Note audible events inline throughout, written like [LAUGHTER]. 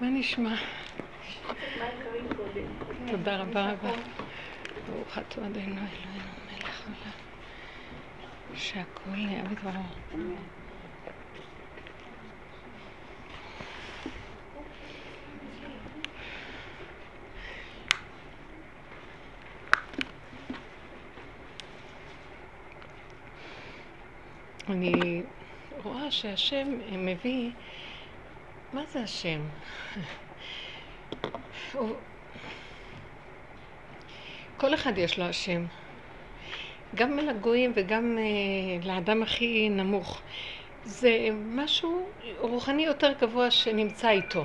מה נשמע? תודה רבה רבה. ברוך אתה אדוני אלוהינו מלך העולם. שהכל נהיה בדברו. אני רואה שהשם מביא, מה זה השם? [LAUGHS] כל אחד יש לו השם, גם לגויים וגם uh, לאדם הכי נמוך. זה משהו רוחני יותר גבוה שנמצא איתו.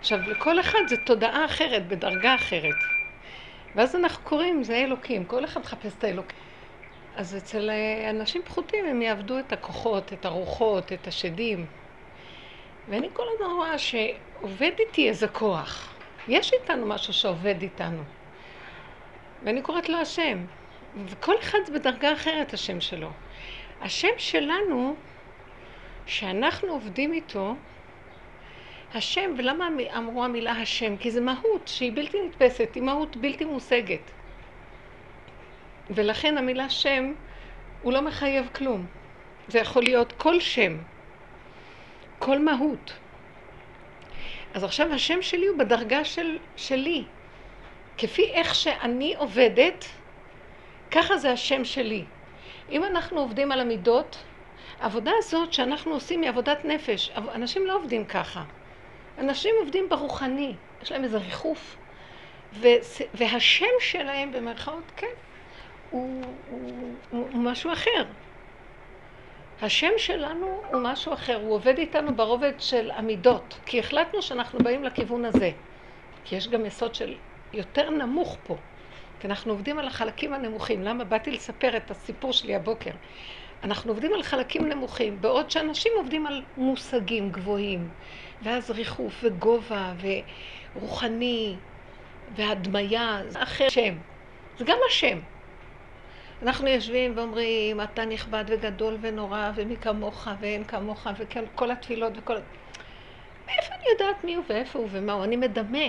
עכשיו, לכל אחד זה תודעה אחרת, בדרגה אחרת. ואז אנחנו קוראים, זה אלוקים, כל אחד מחפש את האלוקים. אז אצל אנשים פחותים הם יאבדו את הכוחות, את הרוחות, את השדים. ואני כל הזמן רואה שעובד איתי איזה כוח. יש איתנו משהו שעובד איתנו. ואני קוראת לו השם. וכל אחד זה בדרגה אחרת השם שלו. השם שלנו, שאנחנו עובדים איתו, השם, ולמה אמרו המילה השם? כי זה מהות שהיא בלתי נתפסת, היא מהות בלתי מושגת. ולכן המילה שם הוא לא מחייב כלום. זה יכול להיות כל שם, כל מהות. אז עכשיו השם שלי הוא בדרגה של, שלי. כפי איך שאני עובדת, ככה זה השם שלי. אם אנחנו עובדים על המידות, העבודה הזאת שאנחנו עושים היא עבודת נפש. אנשים לא עובדים ככה. אנשים עובדים ברוחני, יש להם איזה ריחוף. והשם שלהם, במרכאות, כן, הוא, הוא, הוא, הוא משהו אחר. השם שלנו הוא משהו אחר, הוא עובד איתנו ברובד של המידות, כי החלטנו שאנחנו באים לכיוון הזה. כי יש גם יסוד של יותר נמוך פה, כי אנחנו עובדים על החלקים הנמוכים. למה באתי לספר את הסיפור שלי הבוקר? אנחנו עובדים על חלקים נמוכים, בעוד שאנשים עובדים על מושגים גבוהים, ואז ריחוף וגובה ורוחני והדמיה, זה אחר שם. זה גם השם. אנחנו יושבים ואומרים, אתה נכבד וגדול ונורא, ומי כמוך ואין כמוך, וכל התפילות וכל... מאיפה אני יודעת מי הוא ואיפה הוא ומה הוא? אני מדמה.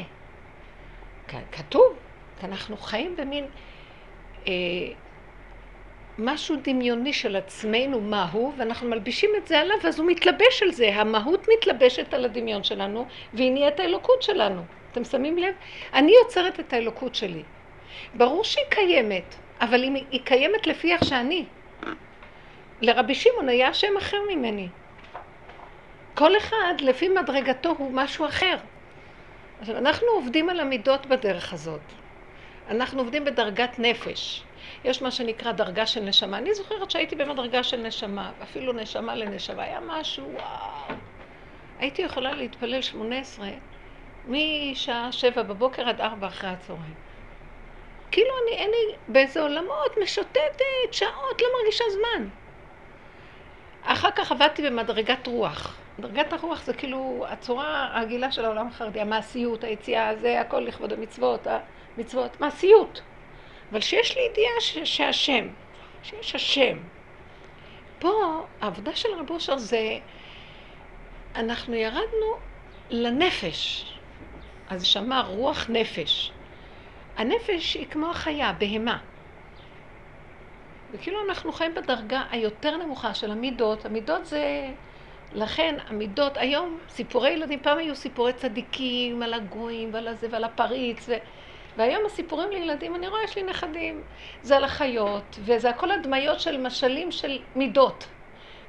כתוב, אנחנו חיים במין אה, משהו דמיוני של עצמנו, מה הוא, ואנחנו מלבישים את זה עליו, אז הוא מתלבש על זה. המהות מתלבשת על הדמיון שלנו, והיא נהיית האלוקות שלנו. אתם שמים לב? אני יוצרת את האלוקות שלי. ברור שהיא קיימת. אבל אם היא קיימת לפי איך שאני. לרבי שמעון היה שם אחר ממני. כל אחד לפי מדרגתו הוא משהו אחר. עכשיו, אנחנו עובדים על המידות בדרך הזאת. אנחנו עובדים בדרגת נפש. יש מה שנקרא דרגה של נשמה. אני זוכרת שהייתי במדרגה של נשמה, אפילו נשמה לנשמה. היה משהו, וואו. הייתי יכולה להתפלל שמונה עשרה משעה שבע בבוקר עד ארבע אחרי הצהריים. כאילו אני, אין לי באיזה עולמות, משוטטת, שעות, לא מרגישה זמן. אחר כך עבדתי במדרגת רוח. מדרגת הרוח זה כאילו הצורה הרגילה של העולם החרדי, המעשיות, היציאה, זה הכל לכבוד המצוות, המצוות, מעשיות. אבל שיש לי ידיעה שהשם, שיש השם. פה העבודה של רב אושר זה, אנחנו ירדנו לנפש. אז שמע רוח נפש. הנפש היא כמו החיה, בהמה. וכאילו אנחנו חיים בדרגה היותר נמוכה של המידות. המידות זה... לכן המידות, היום סיפורי ילדים, פעם היו סיפורי צדיקים על הגויים ועל הזה ועל הפריץ, ו... והיום הסיפורים לילדים, אני רואה, יש לי נכדים, זה על החיות, וזה הכל הדמיות של משלים של מידות.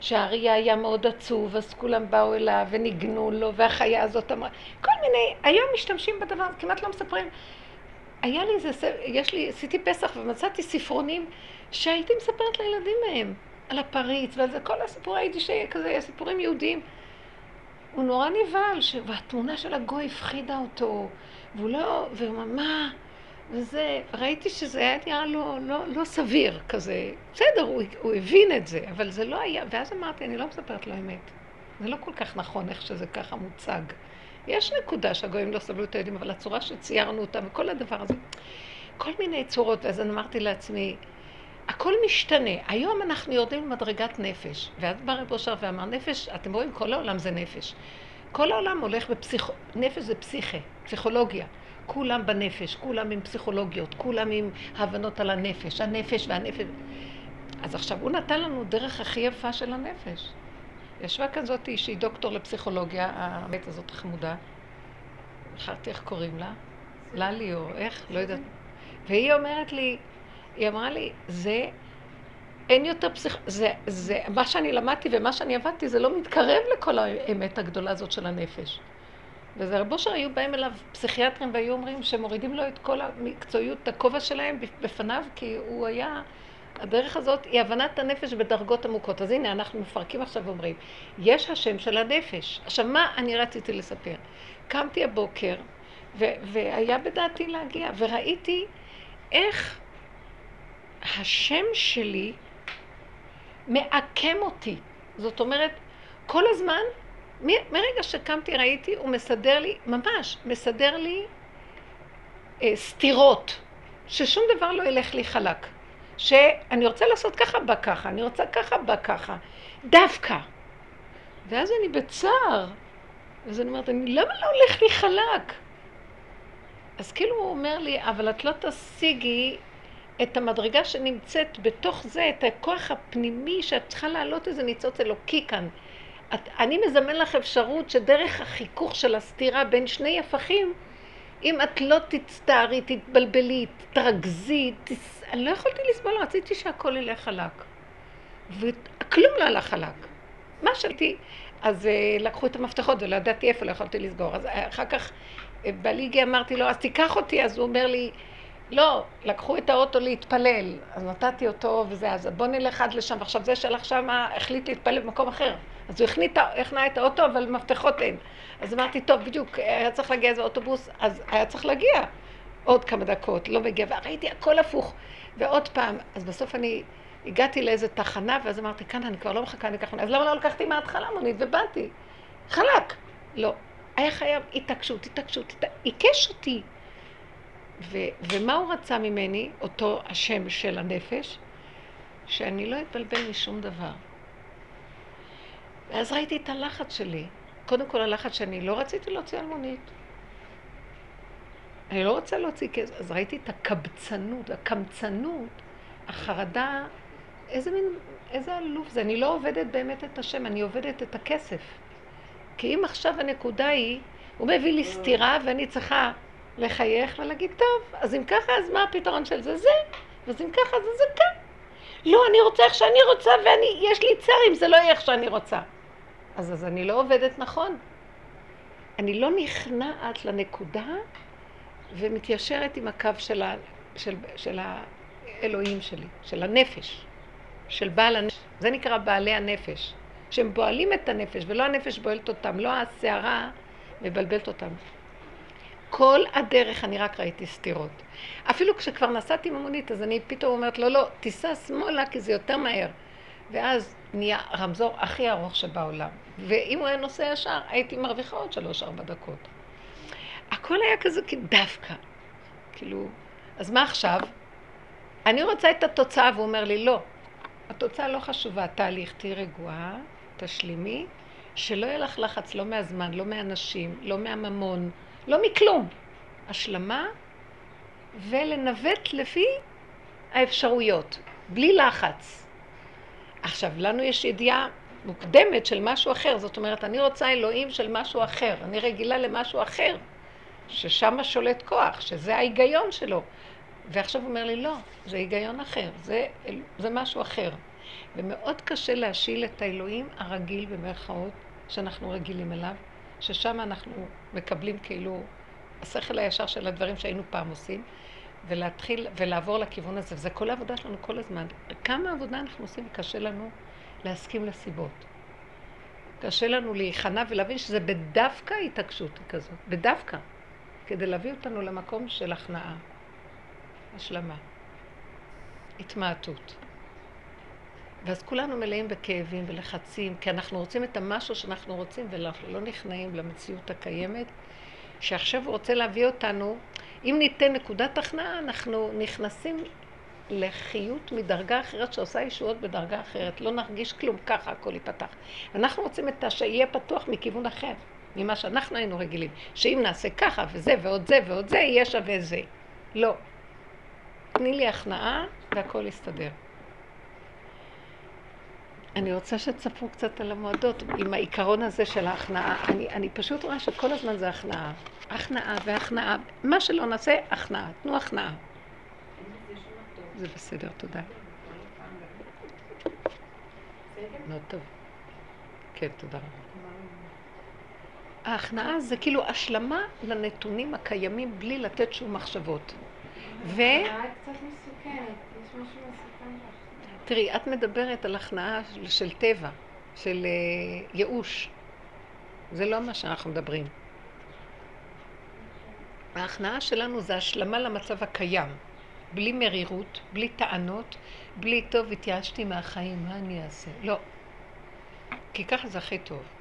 שהאריה היה מאוד עצוב, אז כולם באו אליו וניגנו לו, והחיה הזאת אמרה, כל מיני, היום משתמשים בדבר, כמעט לא מספרים. היה לי איזה, יש לי, עשיתי פסח ומצאתי ספרונים שהייתי מספרת לילדים מהם, על הפריץ ועל זה, כל הסיפורי היידיש כזה, סיפורים יהודיים. הוא נורא נבהל. והתמונה של הגוי הפחידה אותו, והוא לא, והוא אמר, מה? וזה, ראיתי שזה היה נראה לא, לא, לא סביר כזה. בסדר, הוא, הוא הבין את זה, אבל זה לא היה, ואז אמרתי, אני לא מספרת לו אמת. זה לא כל כך נכון איך שזה ככה מוצג. יש נקודה שהגויים לא סבלו את הילדים, אבל הצורה שציירנו אותם וכל הדבר הזה, כל מיני צורות, ואז אני אמרתי לעצמי, הכל משתנה. היום אנחנו יורדים למדרגת נפש. ואז בא רב אושר ואמר, נפש, אתם רואים, כל העולם זה נפש. כל העולם הולך בפסיכ... נפש זה פסיכה, פסיכולוגיה. כולם בנפש, כולם עם פסיכולוגיות, כולם עם הבנות על הנפש, הנפש והנפש. אז עכשיו, הוא נתן לנו דרך הכי יפה של הנפש. ישבה כאן זאתי שהיא דוקטור לפסיכולוגיה, האמת הזאת חמודה. שכחתי איך קוראים לה. ללי או איך, לא יודעת. והיא אומרת לי, היא אמרה לי, זה, אין יותר פסיכ... זה, זה, מה שאני למדתי ומה שאני עבדתי, זה לא מתקרב לכל האמת הגדולה הזאת של הנפש. וזה רבו אושר היו באים אליו פסיכיאטרים והיו אומרים שמורידים לו את כל המקצועיות, את הכובע שלהם בפניו, כי הוא היה... הדרך הזאת היא הבנת הנפש בדרגות עמוקות. אז הנה, אנחנו מפרקים עכשיו ואומרים, יש השם של הנפש. עכשיו, מה אני רציתי לספר? קמתי הבוקר, ו- והיה בדעתי להגיע, וראיתי איך השם שלי מעקם אותי. זאת אומרת, כל הזמן, מ- מרגע שקמתי ראיתי, הוא מסדר לי, ממש, מסדר לי אה, סתירות, ששום דבר לא ילך לי חלק. שאני רוצה לעשות ככה, בא ככה, אני רוצה ככה, בא ככה. דווקא. ואז אני בצער. אז אני אומרת, אני, למה לא הולך לי חלק? אז כאילו הוא אומר לי, אבל את לא תשיגי את המדרגה שנמצאת בתוך זה, את הכוח הפנימי שאת צריכה להעלות איזה ניצוץ אלוקי כאן. את, אני מזמן לך אפשרות שדרך החיכוך של הסתירה בין שני הפכים, אם את לא תצטערי, תתבלבלי, תתרגזי, תס... אני לא יכולתי לסבול, רציתי שהכל ילך חלק. וכלום לא הלך חלק. מה שהייתי, אז uh, לקחו את המפתחות ולא ידעתי איפה, לא יכולתי לסגור. אז אה, אחר כך בעלי הגיע, אמרתי לו, אז תיקח אותי, אז הוא אומר לי, לא, לקחו את האוטו להתפלל, אז נתתי אותו וזה, אז בוא נלך עד לשם, ועכשיו זה שהלך שם החליט להתפלל במקום אחר. אז הוא הכנע את האוטו, אבל מפתחות אין. אז אמרתי, טוב, בדיוק, היה צריך להגיע איזה אוטובוס, אז היה צריך להגיע עוד כמה דקות, לא מגיע, וראיתי הכל הפוך. ועוד פעם, אז בסוף אני הגעתי לאיזה תחנה, ואז אמרתי, כאן אני כבר לא מחכה לקח מונית, אז למה לא לקחתי מההתחלה מונית ובאתי? חלק. לא. היה חייב התעקשות, התעקשות, עיקש אותי. ו, ומה הוא רצה ממני, אותו השם של הנפש? שאני לא אתבלבל משום דבר. ואז ראיתי את הלחץ שלי. קודם כל הלחץ שאני לא רציתי להוציא אלמונית. אני לא רוצה להוציא כסף. אז ראיתי את הקבצנות, הקמצנות, החרדה, איזה מין, איזה עלוב זה. אני לא עובדת באמת את השם, אני עובדת את הכסף. כי אם עכשיו הנקודה היא, הוא מביא לי סתירה ואני צריכה לחייך ולהגיד, טוב, אז אם ככה, אז מה הפתרון של זה? זה. אז אם ככה, זה זה כאן. לא, אני רוצה איך שאני רוצה, ויש לי צער אם זה לא יהיה איך שאני רוצה. אז, אז אני לא עובדת נכון. אני לא נכנעת לנקודה ומתיישרת עם הקו של, ה, של, של האלוהים שלי, של הנפש, של בעל הנפש. זה נקרא בעלי הנפש, שהם פועלים את הנפש ולא הנפש בועלת אותם, לא הסערה מבלבלת אותם. כל הדרך אני רק ראיתי סתירות. אפילו כשכבר נסעתי עם המונית, אז אני פתאום אומרת, לא, לא, תיסע שמאלה כי זה יותר מהר. ואז נהיה רמזור הכי ארוך שבעולם. ואם הוא היה נוסע ישר, הייתי מרוויחה עוד שלוש-ארבע דקות. הכל היה כזה דווקא. כאילו, אז מה עכשיו? אני רוצה את התוצאה, והוא אומר לי, לא, התוצאה לא חשובה, תהליך, תהיי רגועה, תשלימי, שלא יהיה לך לחץ, לא מהזמן, לא מהאנשים, לא מהממון, לא מכלום. השלמה ולנווט לפי האפשרויות, בלי לחץ. עכשיו, לנו יש ידיעה מוקדמת של משהו אחר, זאת אומרת, אני רוצה אלוהים של משהו אחר, אני רגילה למשהו אחר, ששם שולט כוח, שזה ההיגיון שלו. ועכשיו הוא אומר לי, לא, זה היגיון אחר, זה, זה משהו אחר. ומאוד קשה להשיל את האלוהים הרגיל במרכאות, שאנחנו רגילים אליו, ששם אנחנו מקבלים כאילו השכל הישר של הדברים שהיינו פעם עושים, ולהתחיל ולעבור לכיוון הזה, וזה כל העבודה שלנו כל הזמן. כמה עבודה אנחנו עושים וקשה לנו להסכים לסיבות. קשה לנו להיכנע ולהבין שזה בדווקא התעקשות כזאת, בדווקא, כדי להביא אותנו למקום של הכנעה, השלמה, התמעטות. ואז כולנו מלאים בכאבים ולחצים, כי אנחנו רוצים את המשהו שאנחנו רוצים ואנחנו לא נכנעים למציאות הקיימת, שעכשיו הוא רוצה להביא אותנו, אם ניתן נקודת הכנעה, אנחנו נכנסים לחיות מדרגה אחרת שעושה ישועות בדרגה אחרת. לא נרגיש כלום, ככה הכל ייפתח. אנחנו רוצים את שיהיה פתוח מכיוון אחר, ממה שאנחנו היינו רגילים. שאם נעשה ככה וזה ועוד זה ועוד זה, יהיה שווה זה. לא. תני לי הכנעה והכל יסתדר. אני רוצה שתספרו קצת על המועדות עם העיקרון הזה של ההכנעה. אני, אני פשוט רואה שכל הזמן זה הכנעה. הכנעה והכנעה. מה שלא נעשה, הכנעה. תנו הכנעה. זה בסדר, תודה. מאוד טוב. כן, תודה רבה. ההכנעה זה כאילו השלמה לנתונים הקיימים בלי לתת שום מחשבות. ו... תראי, את מדברת על הכנעה של טבע, של uh, ייאוש. זה לא מה שאנחנו מדברים. ההכנעה שלנו זה השלמה למצב הקיים. בלי מרירות, בלי טענות, בלי טוב, התייאשתי מהחיים, מה אני אעשה? לא. כי ככה זה הכי טוב.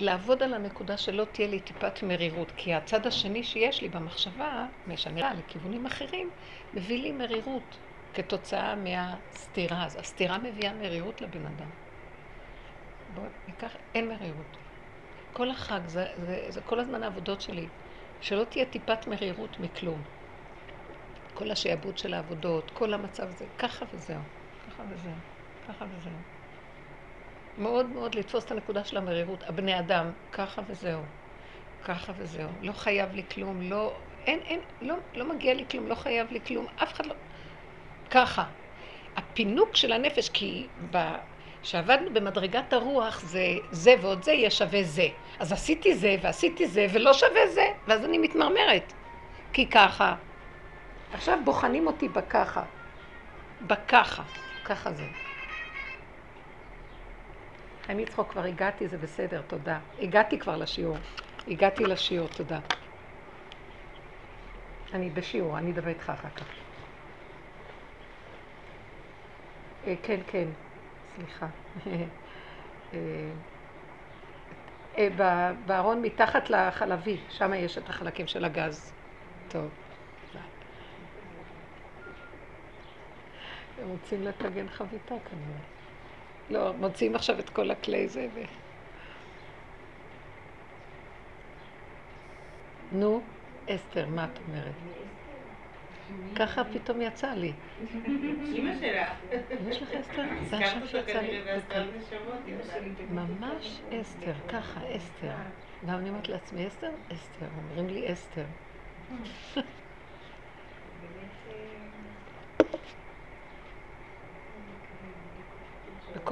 לעבוד על הנקודה שלא תהיה לי טיפת מרירות, כי הצד השני שיש לי במחשבה, רואה לכיוונים אחרים, מביא לי מרירות כתוצאה מהסתירה. אז הסתירה מביאה מרירות לבן אדם. בואו ניקח, אין מרירות. כל החג, זה, זה, זה כל הזמן העבודות שלי, שלא תהיה טיפת מרירות מכלום. כל השעבוד של העבודות, כל המצב הזה, ככה וזהו, ככה וזהו, ככה וזהו. מאוד מאוד לתפוס את הנקודה של המרירות. הבני אדם, ככה וזהו, ככה וזהו. לא חייב לי כלום, לא, אין, אין, לא, לא מגיע לי כלום, לא חייב לי כלום, אף אחד לא... ככה. הפינוק של הנפש, כי כשעבדנו במדרגת הרוח, זה זה ועוד זה יהיה שווה זה. אז עשיתי זה ועשיתי זה ולא שווה זה, ואז אני מתמרמרת. כי ככה. עכשיו בוחנים אותי בככה. בככה. ככה זה. אני צחוק, כבר הגעתי, זה בסדר, תודה. הגעתי כבר לשיעור. הגעתי לשיעור, תודה. אני בשיעור, אני אדבר איתך אחר כך. אה, כן, כן, סליחה. אה, אה, בארון מתחת לחלבי, שם יש את החלקים של הגז. טוב. הם רוצים לטגן חביתה כנראה. לא, מוציאים עכשיו את כל הכלי זה ו... נו, אסתר, מה את אומרת? ככה פתאום יצא לי. אימא שלך. יש לך אסתר? זה השם שיצא לי. ממש אסתר, ככה, אסתר. גם אני אומרת לעצמי, אסתר? אסתר. אומרים לי אסתר.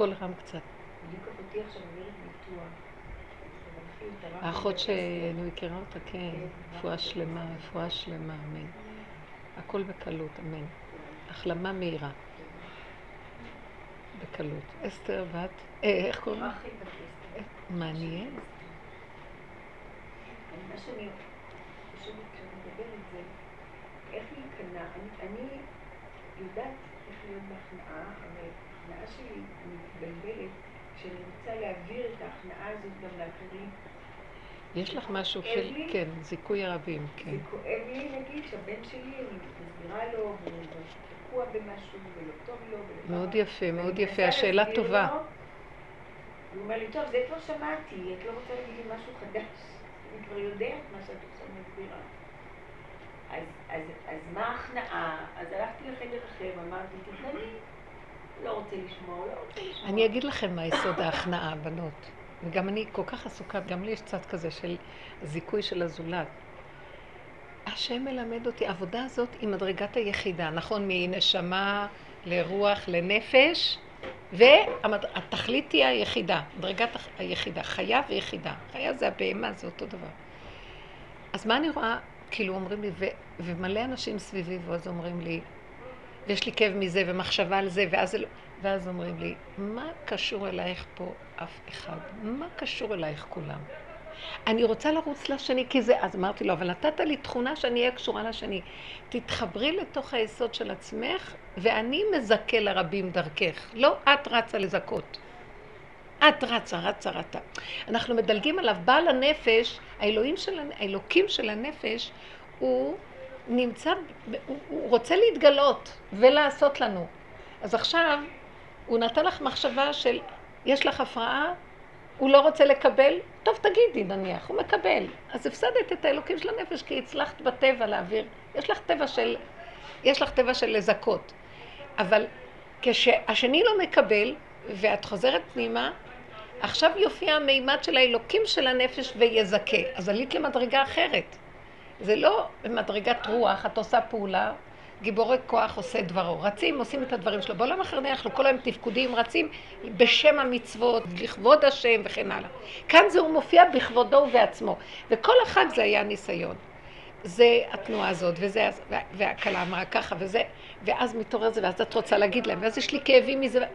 בקול רם קצת. האחות שאני מכירה אותה, כן, רפואה שלמה, רפואה שלמה, אמן. הכל בקלות, אמן. החלמה מהירה. בקלות. אסתר, ואת? אה, איך קוראים לך? מעניין. מה שאני חושבת כשאני מדברת זה איך להיכנע. אני יודעת איך להיות בהכנעה, אבל ההכנעה שלי מתבלבלת, כשאני רוצה להעביר את ההכנעה הזאת גם לאחרים. יש לך משהו של, כן, זיכוי ערבים, כן. זה כואב לי, נגיד, שהבן שלי, אני מסבירה לו, והוא תקוע במשהו, ולא טוב לו, מאוד יפה, מאוד יפה, השאלה טובה. הוא אומר לי, טוב, זה כבר שמעתי, את לא רוצה להגיד לי משהו חדש. אני כבר יודעת מה שאת עכשיו מסבירה. אז, אז, אז מה ההכנעה? אז הלכתי לחדר אחר, אמרתי, תתנני. לא רוצה לשמוע, לא רוצה לשמוע. אני אגיד לכם מה יסוד ההכנעה, בנות. וגם אני כל כך עסוקה, גם לי יש צד כזה של זיכוי של הזולת. השם מלמד אותי, העבודה הזאת היא מדרגת היחידה, נכון? מנשמה לרוח לנפש, והתכלית היא היחידה, מדרגת היחידה, חיה ויחידה. חיה זה הבהמה, זה אותו דבר. אז מה אני רואה? כאילו אומרים לי, ו, ומלא אנשים סביבי, ואז אומרים לי, ויש לי כאב מזה ומחשבה על זה, ואז, ואז אומרים לי, מה קשור אלייך פה אף אחד? מה קשור אלייך כולם? אני רוצה לרוץ לשני כי זה, אז אמרתי לו, אבל נתת לי תכונה שאני אהיה קשורה לשני. תתחברי לתוך היסוד של עצמך, ואני מזכה לרבים דרכך. לא את רצה לזכות. את רצה, רצה, רצה. אנחנו מדלגים עליו. בעל הנפש, האלוהים של, האלוקים של הנפש, הוא נמצא, הוא, רוצה להתגלות ולעשות לנו. אז עכשיו, הוא נתן לך מחשבה של, יש לך הפרעה, הוא לא רוצה לקבל, טוב תגידי נניח, הוא מקבל. אז הפסדת את האלוקים של הנפש כי הצלחת בטבע להעביר, יש לך טבע של, יש לך טבע של לזכות. אבל כשהשני לא מקבל, ואת חוזרת פנימה, עכשיו יופיע המימד של האלוקים של הנפש ויזכה. אז עלית למדרגה אחרת. זה לא במדרגת רוח, את עושה פעולה, גיבורי כוח עושה דברו. רצים, עושים את הדברים שלו. בעולם אחר אנחנו כל היום תפקודים, רצים בשם המצוות, לכבוד השם וכן הלאה. כאן זה הוא מופיע בכבודו ובעצמו. וכל החג זה היה ניסיון. זה התנועה הזאת, וזה, והכלה אמרה ככה, וזה, ואז מתעורר זה, ואז את רוצה להגיד להם, ואז יש לי כאבים מזה.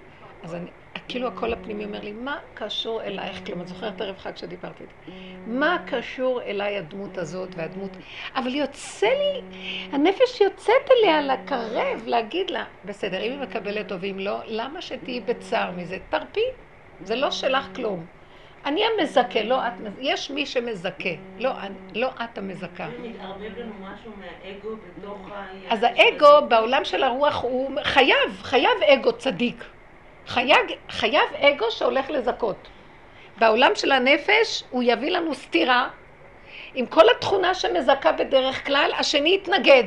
אז אני, כאילו הקול הפנימי אומר לי, מה קשור אלייך? כלומר, את זוכרת ערב חג שדיברתי איתי? מה קשור אליי הדמות הזאת והדמות... אבל יוצא לי, הנפש יוצאת אליה לקרב, להגיד לה, בסדר, אם היא מקבלת טוב, אם לא, למה שתהיי בצער מזה? תרפי, זה לא שלך כלום. אני המזכה, לא את, יש מי שמזכה, לא, לא את המזכה. אז האגו בעולם של הרוח הוא חייב, חייב אגו צדיק. חייב, חייב אגו שהולך לזכות. בעולם של הנפש הוא יביא לנו סתירה עם כל התכונה שמזכה בדרך כלל, השני יתנגד.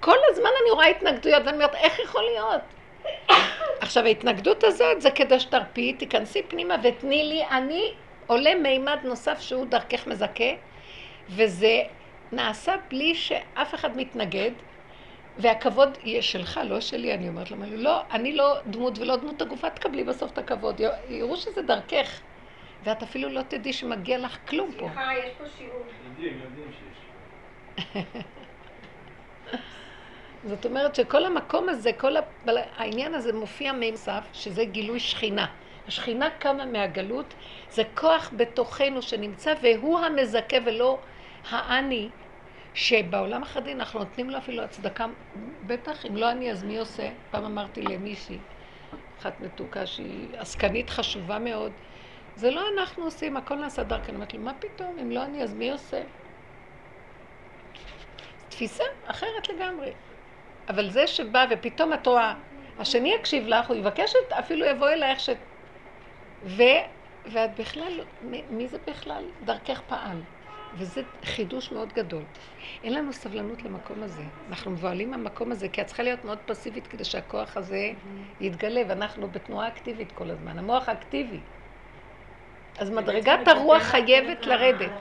כל הזמן אני רואה התנגדויות ואני אומרת, איך יכול להיות? עכשיו ההתנגדות הזאת זה כדי שתרפי, תיכנסי פנימה ותני לי, אני עולה מימד נוסף שהוא דרכך מזכה, וזה נעשה בלי שאף אחד מתנגד, והכבוד יהיה שלך, לא שלי, אני אומרת לו, לא, אני לא דמות ולא דמות הגופה, תקבלי בסוף את הכבוד, יראו שזה דרכך, ואת אפילו לא תדעי שמגיע לך כלום פה. סליחה, יש פה שיעור. יודעים, יודעים שיש. [LAUGHS] זאת אומרת שכל המקום הזה, כל העניין הזה מופיע ממסף, שזה גילוי שכינה. השכינה קמה מהגלות, זה כוח בתוכנו שנמצא, והוא המזכה ולא האני, שבעולם החרדי אנחנו נותנים לו אפילו הצדקה, בטח אם לא אני אז מי עושה? פעם אמרתי למישהי, אחת מתוקה שהיא עסקנית חשובה מאוד, זה לא אנחנו עושים, הכל נעשה דרכנו. אמרתי לי, מה פתאום, אם לא אני אז מי עושה? תפיסה אחרת לגמרי. אבל זה שבא ופתאום את רואה, השני יקשיב לך, הוא יבקש, אפילו יבוא אלייך ש... ו... ואת בכלל, מי זה בכלל? דרכך פעל. וזה חידוש מאוד גדול. אין לנו סבלנות למקום הזה. אנחנו מבוהלים מהמקום הזה, כי את צריכה להיות מאוד פסיבית כדי שהכוח הזה יתגלה, ואנחנו בתנועה אקטיבית כל הזמן. המוח אקטיבי. אז מדרגת הרוח חייבת לרדת.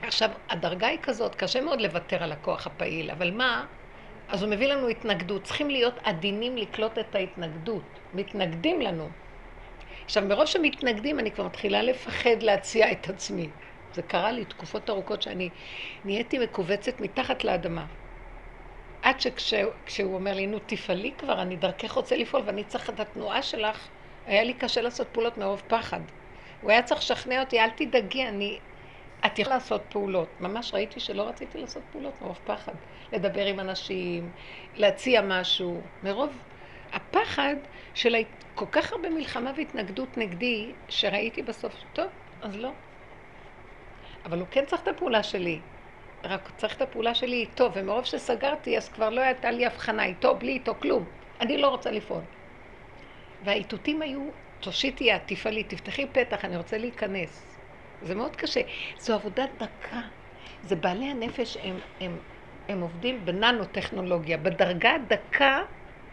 עכשיו, הדרגה היא כזאת, קשה מאוד לוותר על הכוח הפעיל, אבל מה? אז הוא מביא לנו התנגדות. צריכים להיות עדינים לקלוט את ההתנגדות. מתנגדים לנו. עכשיו, מרוב שמתנגדים, אני כבר מתחילה לפחד להציע את עצמי. זה קרה לי תקופות ארוכות שאני נהייתי מכווצת מתחת לאדמה. עד שכשהוא אומר לי, נו, תפעלי כבר, אני דרכך רוצה לפעול ואני צריך את התנועה שלך, היה לי קשה לעשות פעולות מרוב פחד. הוא היה צריך לשכנע אותי, אל תדאגי, אני... את יכולה לעשות פעולות. ממש ראיתי שלא רציתי לעשות פעולות מרוב פחד. לדבר עם אנשים, להציע משהו. מרוב הפחד של כל כך הרבה מלחמה והתנגדות נגדי, שראיתי בסוף, טוב, אז לא. אבל הוא כן צריך את הפעולה שלי. רק צריך את הפעולה שלי איתו, ומרוב שסגרתי, אז כבר לא הייתה לי הבחנה איתו, בלי איתו, כלום. אני לא רוצה לפעול. והאיתותים היו, תושיטי יד, תפעלי, תפתחי פתח, אני רוצה להיכנס. זה מאוד קשה. זו עבודה דקה. זה בעלי הנפש, הם, הם, הם עובדים בננו-טכנולוגיה, בדרגה הדקה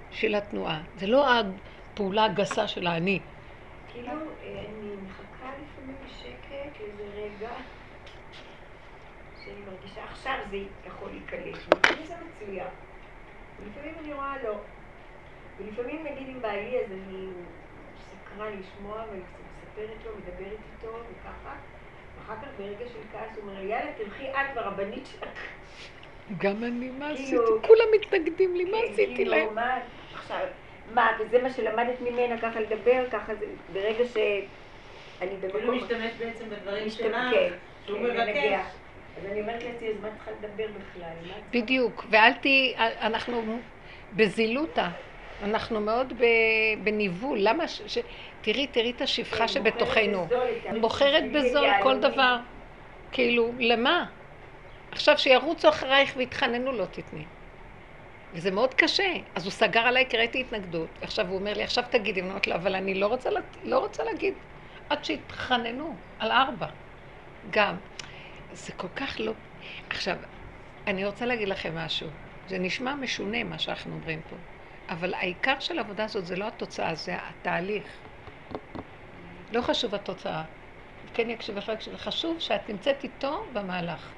של התנועה. זה לא הפעולה הגסה של האני. כאילו, אני מחכה לפעמים בשקט איזה רגע, שאני מרגישה עכשיו זה יכול להיקלט. לפעמים זה מצוין. ולפעמים אני רואה לא. ולפעמים נגיד עם בעלי אז אני סקרה לשמוע ואני קצת מספרת לו, מדברת איתו וככה. ואחר כך ברגע של כעס הוא אומר, יאללה, תלכי את ברבנית שלך. גם אני, מה עשיתי? כאילו, כולם מתנגדים לי, מה כן, עשיתי כאילו, להם? עכשיו, מה, וזה מה שלמדת ממנה ככה לדבר, ככה זה, ברגע ש... אני במקום... כאילו משתמש בעצם בדברים שלך, כן, שהוא כן, מבקש. אז אני אומרת לעצמי, אז מה צריכה לדבר בכלל? בדיוק, ואל תהיי, אנחנו בזילותה. אנחנו מאוד בניבול. למה ש... תראי, תראי את השפחה שבתוכנו. בוחרת בזול כל דבר. כאילו, למה? עכשיו שירוצו אחרייך ויתחננו לא תתני. וזה מאוד קשה. אז הוא סגר עליי כי ראיתי התנגדות. עכשיו הוא אומר לי, עכשיו תגידי. אני אומרת לו, אבל אני לא רוצה, לא רוצה להגיד עד שיתחננו על ארבע. גם. זה כל כך לא... עכשיו, אני רוצה להגיד לכם משהו. זה נשמע משונה מה שאנחנו אומרים פה, אבל העיקר של העבודה הזאת זה לא התוצאה, זה התהליך. לא חשוב התוצאה. כן יקשיב יקשיב לך. חשוב שאת נמצאת איתו במהלך.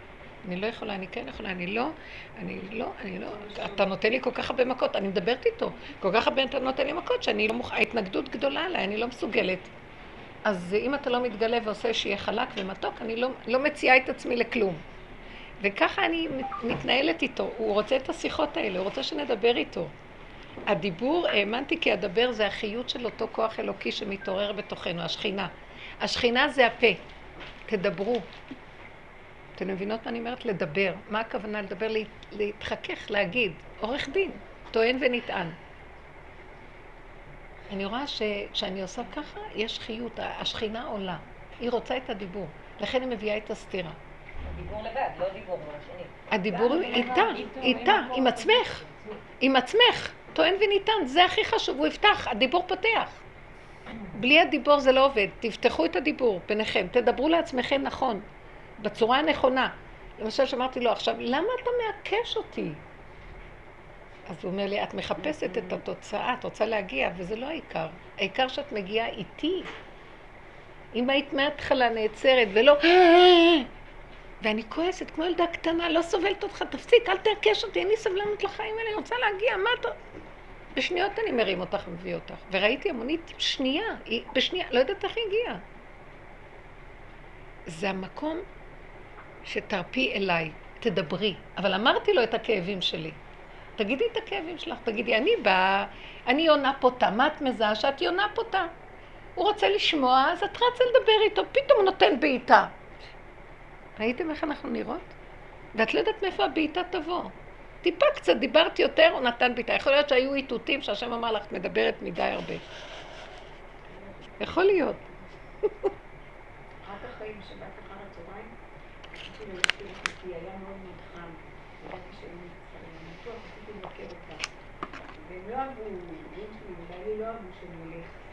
אני לא יכולה, אני כן יכולה, אני לא, אני לא, אני לא, אתה נותן לי כל כך הרבה מכות, אני מדברת איתו, כל כך הרבה אתה נותן לי מכות שאני לא מוכ... ההתנגדות גדולה עליי, אני לא מסוגלת. אז אם אתה לא מתגלה ועושה שיהיה חלק ומתוק, אני לא, לא מציעה את עצמי לכלום. וככה אני מת- מתנהלת איתו. הוא רוצה את השיחות האלה, הוא רוצה שנדבר איתו. הדיבור, האמנתי כי הדבר זה החיות של אותו כוח אלוקי שמתעורר בתוכנו, השכינה. השכינה זה הפה. תדברו. אתן מבינות מה אני אומרת? לדבר. מה הכוונה לדבר? להת, להתחכך, להגיד. עורך דין, טוען ונטען. אני רואה שכשאני עושה ככה, יש חיות, השכינה עולה. היא רוצה את הדיבור. לכן היא מביאה את הסתירה. דיבור לבד, לא דיבור מול השני. הדיבור איתה, איתה, עם עצמך, עם עצמך, טוען וניתן, זה הכי חשוב, הוא יפתח, הדיבור פותח. בלי הדיבור זה לא עובד, תפתחו את הדיבור ביניכם, תדברו לעצמכם נכון, בצורה הנכונה. למשל שאמרתי לו עכשיו, למה אתה מעקש אותי? אז הוא אומר לי, את מחפשת את התוצאה, את רוצה להגיע, וזה לא העיקר. העיקר שאת מגיעה איתי. אם היית מההתחלה נעצרת ולא... ואני כועסת כמו ילדה קטנה, לא סובלת אותך, תפסיק, אל תעקש אותי, אין לי סבלנות לחיים האלה, אני רוצה להגיע, מה אתה... בשניות אני מרים אותך ומביא אותך. וראיתי המונית שנייה, היא בשנייה, לא יודעת איך היא הגיעה. זה המקום שתרפי אליי, תדברי. אבל אמרתי לו את הכאבים שלי. תגידי את הכאבים שלך, תגידי, אני באה, אני יונה פותה, מה את מזהה שאת יונה פותה? הוא רוצה לשמוע, אז את רצה לדבר איתו, פתאום הוא נותן בעיטה. ראיתם איך אנחנו נראות? ואת לא יודעת מאיפה הבעיטה תבוא. טיפה קצת דיברת יותר, הוא נתן בעיטה. יכול להיות שהיו איתותים שהשם אמר לך, מדברת מדי הרבה. יכול להיות. כך ראינו שבת אחר הצהריים, רציתי אותה. והם לא אהבו, לא שאני אלך.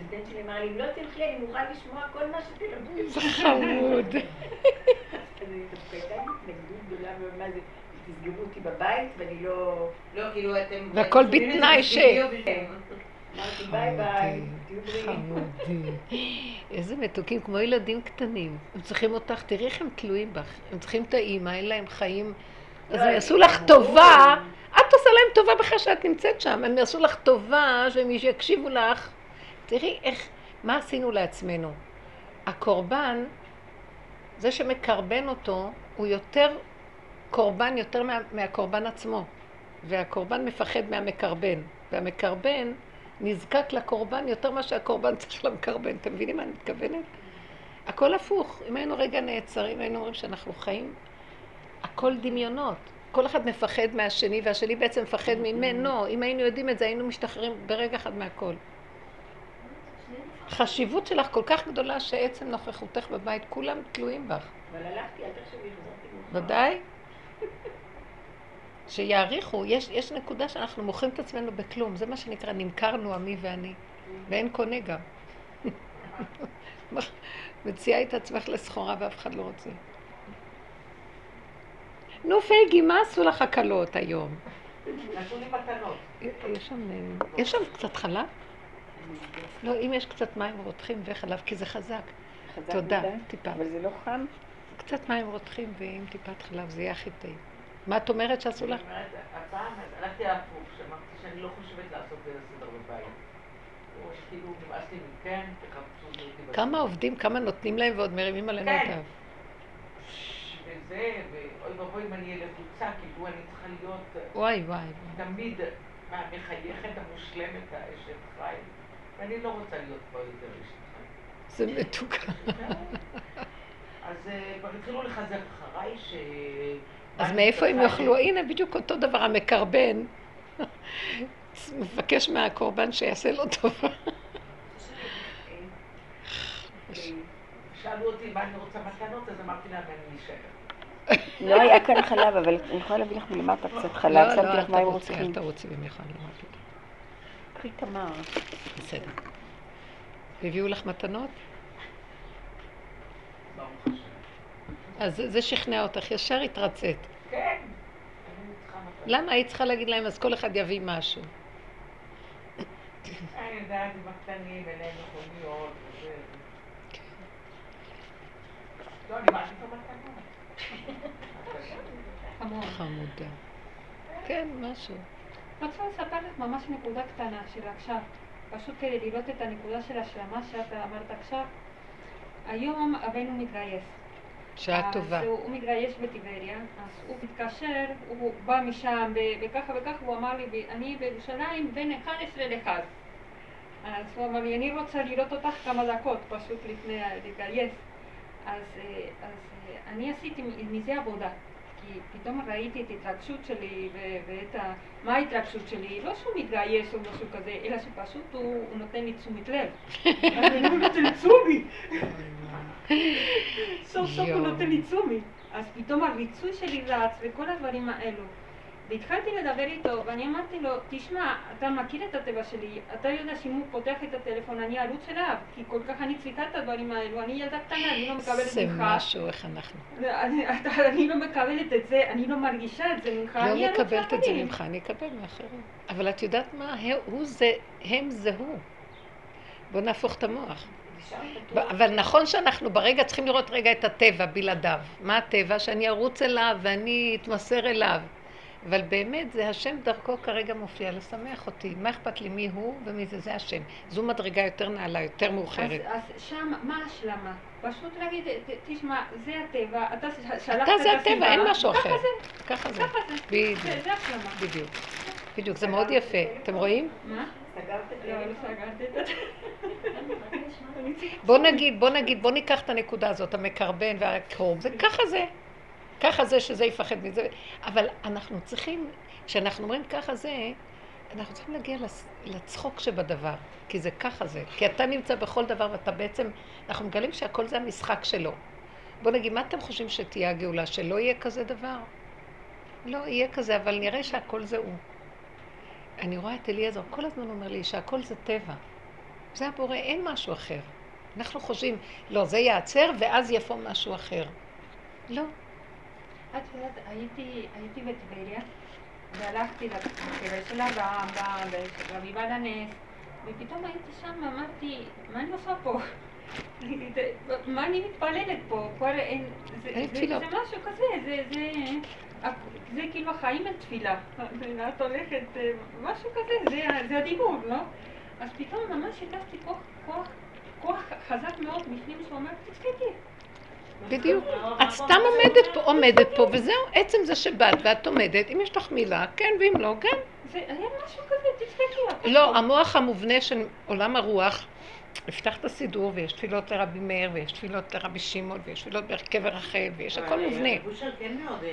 ובן שלי אמר לי, אם לא תלכי, אני מוכן לשמוע כל מה שתלמדי. זה חמוד. [LAUGHS] אז אני דווקא הייתה לי התנגדות גדולה מאוד, מה זה, תסגרו אותי בבית ואני לא... לא, כאילו אתם... והכל בתנאי ש- בשביל- אמרתי ביי ביי, תהיו בריאים. איזה מתוקים, כמו ילדים קטנים. הם צריכים אותך, תראי איך הם תלויים בך. הם צריכים את האימא, אין להם חיים. אז הם יעשו לך טובה, את עושה להם טובה בכלל שאת נמצאת שם. הם יעשו לך טובה, שהם יקשיבו לך. תראי איך, מה עשינו לעצמנו. הקורבן, זה שמקרבן אותו, הוא יותר קורבן יותר מה, מהקורבן עצמו. והקורבן מפחד מהמקרבן. והמקרבן נזקק לקורבן יותר ממה שהקורבן צריך למקרבן. אתם מבינים מה אני מתכוונת? הכל הפוך. אם היינו רגע נעצרים, היינו אומרים שאנחנו חיים, הכל דמיונות. כל אחד מפחד מהשני, והשני בעצם מפחד ממנו. אם היינו יודעים את זה, היינו משתחררים ברגע אחד מהכל. החשיבות שלך כל כך גדולה שעצם נוכחותך בבית, כולם תלויים בך. אבל הלכתי, אל תחשבי, חזרתי. ודאי. שיעריכו, יש, יש נקודה שאנחנו מוכרים את עצמנו בכלום, זה מה שנקרא נמכרנו עמי ואני, ואין קונה גם. [LAUGHS] מציעה את עצמך לסחורה ואף אחד לא רוצה. נו פייגי, מה עשו לך הקלות היום? נתנו לי מתנות. אה, יש שם קצת חלב? לא, אם יש קצת מים רותחים וחלב, כי זה חזק. חזק תודה, מדי, טיפה. אבל זה לא חם. קצת מים רותחים ועם טיפת חלב, זה יהיה הכי טעים. מה את אומרת שעשו לך? אני אומרת, הפעם הלכתי להפוך, שאמרתי שאני לא חושבת לעשות ליל סדר בבית. או שכאילו נמאס לי מכם, תחפשו אותי בבית. כמה עובדים, כמה נותנים להם ועוד מרימים עלינו כן. את האף. וזה, ואוי ואבוי אם אני אהיה לחוצה, כאילו אני צריכה להיות וואי וואי. תמיד המחייכת המושלמת, האשת חי. ואני לא רוצה להיות פה יותר אשת. זה מתוקה. [LAUGHS] אז אה, כבר התחילו לחזק אחריי ש... אז מאיפה הם יאכלו? הנה, בדיוק אותו דבר, המקרבן. [LAUGHS] מבקש מהקורבן שיעשה לו טובה. שאלו אותי מה אני רוצה מתנות, אז אמרתי להם אני אשאר. [LAUGHS] לא היה כאן חלב, אבל אני יכולה להביא לך מלמטה קצת חלב, לא, לא, שמתי אל לך מים תרוצי, רוצחים. אל תרוצי במיוחד, לא מה פתאום. קחי תמר. בסדר. הביאו לך מתנות? אז זה- שכנע אותך, ישר התרצית. כן. מתנות. למה היית צריכה להגיד להם, אז כל אחד יביא משהו? אני יודעת, עם הקטנים, אין להם מכוניות וזה. לא, אני מעדיף במתנות. המון. חמודה. [LAUGHS] כן, משהו. רוצה לספר לך ממש נקודה קטנה של עכשיו, פשוט כדי לראות את הנקודה של השלמה שאת אמרת עכשיו. היום הבן הוא מתגייס. שעה טובה. אז הוא, מתגייס בטיבריה, אז הוא מתקשר, הוא בא משם וככה וככה, הוא אמר לי, "ב- אני בירושלים בין 11 ל-1. אז הוא אמר לי, אני רוצה לראות אותך כמה דקות, פשוט לפני להתגייס. אז, אה, אז אה, אני עשיתי מזה עבודה. כי פתאום ראיתי את ההתרגשות שלי ואת ה... מה ההתרגשות שלי? לא שהוא מתגייס או משהו כזה, אלא שפשוט הוא, הוא נותן לי תשומת לב. [LAUGHS] אז אני אומרת לו, תשומי! [LAUGHS] סוף סוף הוא. נותן לי תשומי. אז פתאום הריצוי שלי רץ וכל הדברים האלו. והתחלתי לדבר איתו, ואני אמרתי לו, תשמע, אתה מכיר את הטבע שלי, אתה יודע שאם הוא פותח את הטלפון אני ארוץ אליו, כי כל כך אני צריכה את הדברים האלו, אני ילדה קטנה, אני לא מקבלת זה ממך. משהו, איך אנחנו. אני, אתה- אני לא מקבלת את זה, אני לא מרגישה את זה ממך, לא אני ארוץ מקבלת את זה לאחרים. ממך, אני אקבל מאחרים. אבל את יודעת מה? הוא זה, הם זה הוא. בואו נהפוך את המוח. אבל נכון שאנחנו ברגע צריכים לראות רגע את הטבע בלעדיו. מה הטבע? שאני ארוץ אליו ואני אתמסר אליו. אבל באמת זה השם דרכו כרגע מופיע לשמח אותי. מה אכפת לי מי הוא ומי זה? זה השם. זו מדרגה יותר נעלה, יותר מאוחרת. אז, אז שם, מה ההשלמה? פשוט להגיד, תשמע, זה הטבע, אתה שלחת אתה את זה הטבע, הסיבה, אין משהו ככה אחר. זה, ככה זה. ככה זה. בדיוק. זה, השלמה. בדיוק. בדיוק, זה מאוד יפה. אתם רואים? מה? לא, לא. בוא נגיד, בוא נגיד, בוא ניקח את הנקודה הזאת, המקרבן והקרוב, זה ככה זה. ככה זה שזה יפחד מזה. אבל אנחנו צריכים, כשאנחנו אומרים ככה זה, אנחנו צריכים להגיע לצ- לצחוק שבדבר. כי זה ככה זה. כי אתה נמצא בכל דבר ואתה בעצם, אנחנו מגלים שהכל זה המשחק שלו. בוא נגיד, מה אתם חושבים שתהיה הגאולה? שלא יהיה כזה דבר? לא, יהיה כזה, אבל נראה שהכל זה הוא. אני רואה את אליעזר, כל הזמן אומר לי שהכל זה טבע. זה הבורא, אין משהו אחר. אנחנו חושבים, לא, זה ייעצר ואז יבוא משהו אחר. לא. את יודעת, הייתי, הייתי בטבריה, והלכתי לקבר של הרמב"ם, ורבי בעל הנס, ופתאום הייתי שם, אמרתי, מה אני עושה פה? [LAUGHS] מה אני מתפללת פה? כבר אין... זה, משהו כזה, זה, כאילו החיים אין תפילה. [LAUGHS] את הולכת, אה, משהו כזה, זה, הדיבור, לא? אז פתאום ממש הרגשתי כוח, חזק מאוד בפנים שאומר, תצחקי. בדיוק. את סתם עומדת פה, עומדת פה, וזהו, עצם זה שבאת ואת עומדת, אם יש לך מילה, כן, ואם לא, כן. זה היה משהו כזה. הכל לא. המוח המובנה של עולם הרוח, נפתח את הסידור, ויש תפילות לרבי מאיר, ויש תפילות לרבי שמעון, ויש תפילות בקבר רחל, ויש הכל מובנה. בושר כן אה, ו-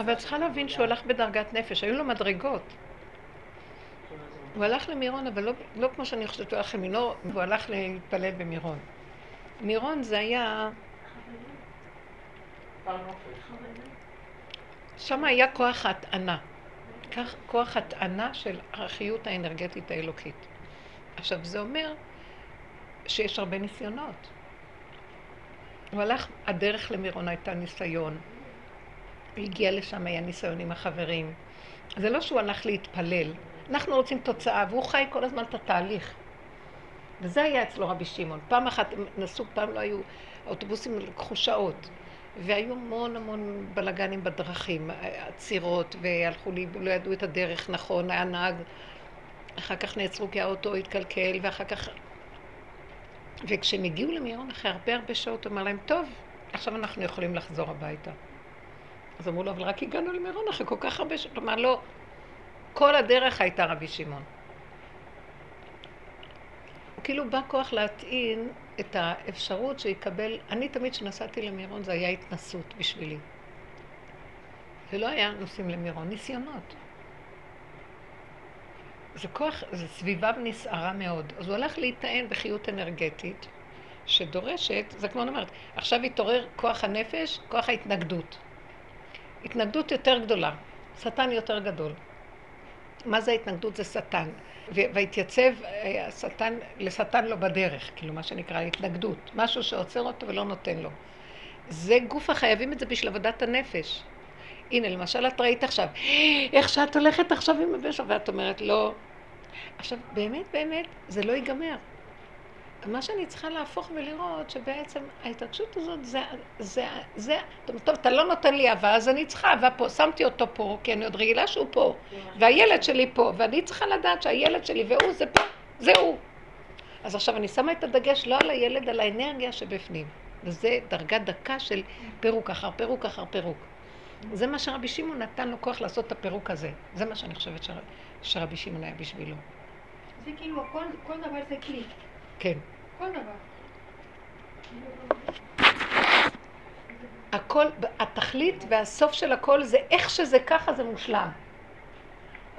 אבל את צריכה להבין שהוא הלך בדרגת נפש, היו לו מדרגות. הוא הלך למירון, אבל לא, לא כמו שאני חושבת, הוא הלך למירון, הוא הלך להתפלל במירון. מירון זה היה. שם היה כוח הטענה. כוח הטענה של החיות האנרגטית האלוקית. עכשיו, זה אומר שיש הרבה ניסיונות. הוא הלך, הדרך למירון הייתה ניסיון. הוא הגיע לשם, היה ניסיון עם החברים. זה לא שהוא הלך להתפלל. אנחנו רוצים תוצאה, והוא חי כל הזמן את התהליך. וזה היה אצלו רבי שמעון. פעם אחת הם נסעו, פעם לא היו, האוטובוסים לקחו שעות. והיו המון המון בלאגנים בדרכים, עצירות, והלכו לי, לא ידעו את הדרך נכון, היה נהג, אחר כך נעצרו כי האוטו התקלקל, ואחר כך... וכשהם הגיעו למירון אחרי הרבה הרבה שעות, הוא אמר להם, טוב, עכשיו אנחנו יכולים לחזור הביתה. אז אמרו לו, אבל רק הגענו למירון אחרי כל כך הרבה שעות. אמר, לא, כל הדרך הייתה רבי שמעון. כאילו בא כוח להטעין את האפשרות שיקבל, אני תמיד כשנסעתי למירון זה היה התנסות בשבילי. זה לא היה נוסעים למירון, ניסיונות. זה כוח, זה סביבה נסערה מאוד. אז הוא הלך להיטען בחיות אנרגטית, שדורשת, זה כמו אומרת, עכשיו התעורר כוח הנפש, כוח ההתנגדות. התנגדות יותר גדולה, שטן יותר גדול. מה זה ההתנגדות? זה שטן. והתייצב אה, השטן, לשטן לא בדרך, כאילו מה שנקרא התנגדות. משהו שעוצר אותו ולא נותן לו. זה גוף החייבים את זה בשביל עבודת הנפש. הנה, למשל, את ראית עכשיו, איך שאת הולכת עכשיו עם הבן שלך, ואת אומרת, לא. עכשיו, באמת, באמת, זה לא ייגמר. מה שאני צריכה להפוך ולראות, שבעצם ההתרגשות הזאת, זה, זה, זה, טוב, טוב, אתה לא נותן לי אהבה, אז אני צריכה אהבה פה, שמתי אותו פה, כי אני עוד רגילה שהוא פה, והילד שלי פה, ואני צריכה לדעת שהילד שלי והוא זה פה, זה הוא. אז עכשיו אני שמה את הדגש לא על הילד, על האנרגיה שבפנים. וזה דרגה דקה של פירוק אחר פירוק אחר פירוק. זה מה שרבי שמעון נתן לו כוח לעשות את הפירוק הזה. זה מה שאני חושבת שר, שרבי שמעון היה בשבילו. זה כאילו, כל, כל דבר זה כלי. כן. הכל, התכלית והסוף של הכל זה איך שזה ככה זה מושלם.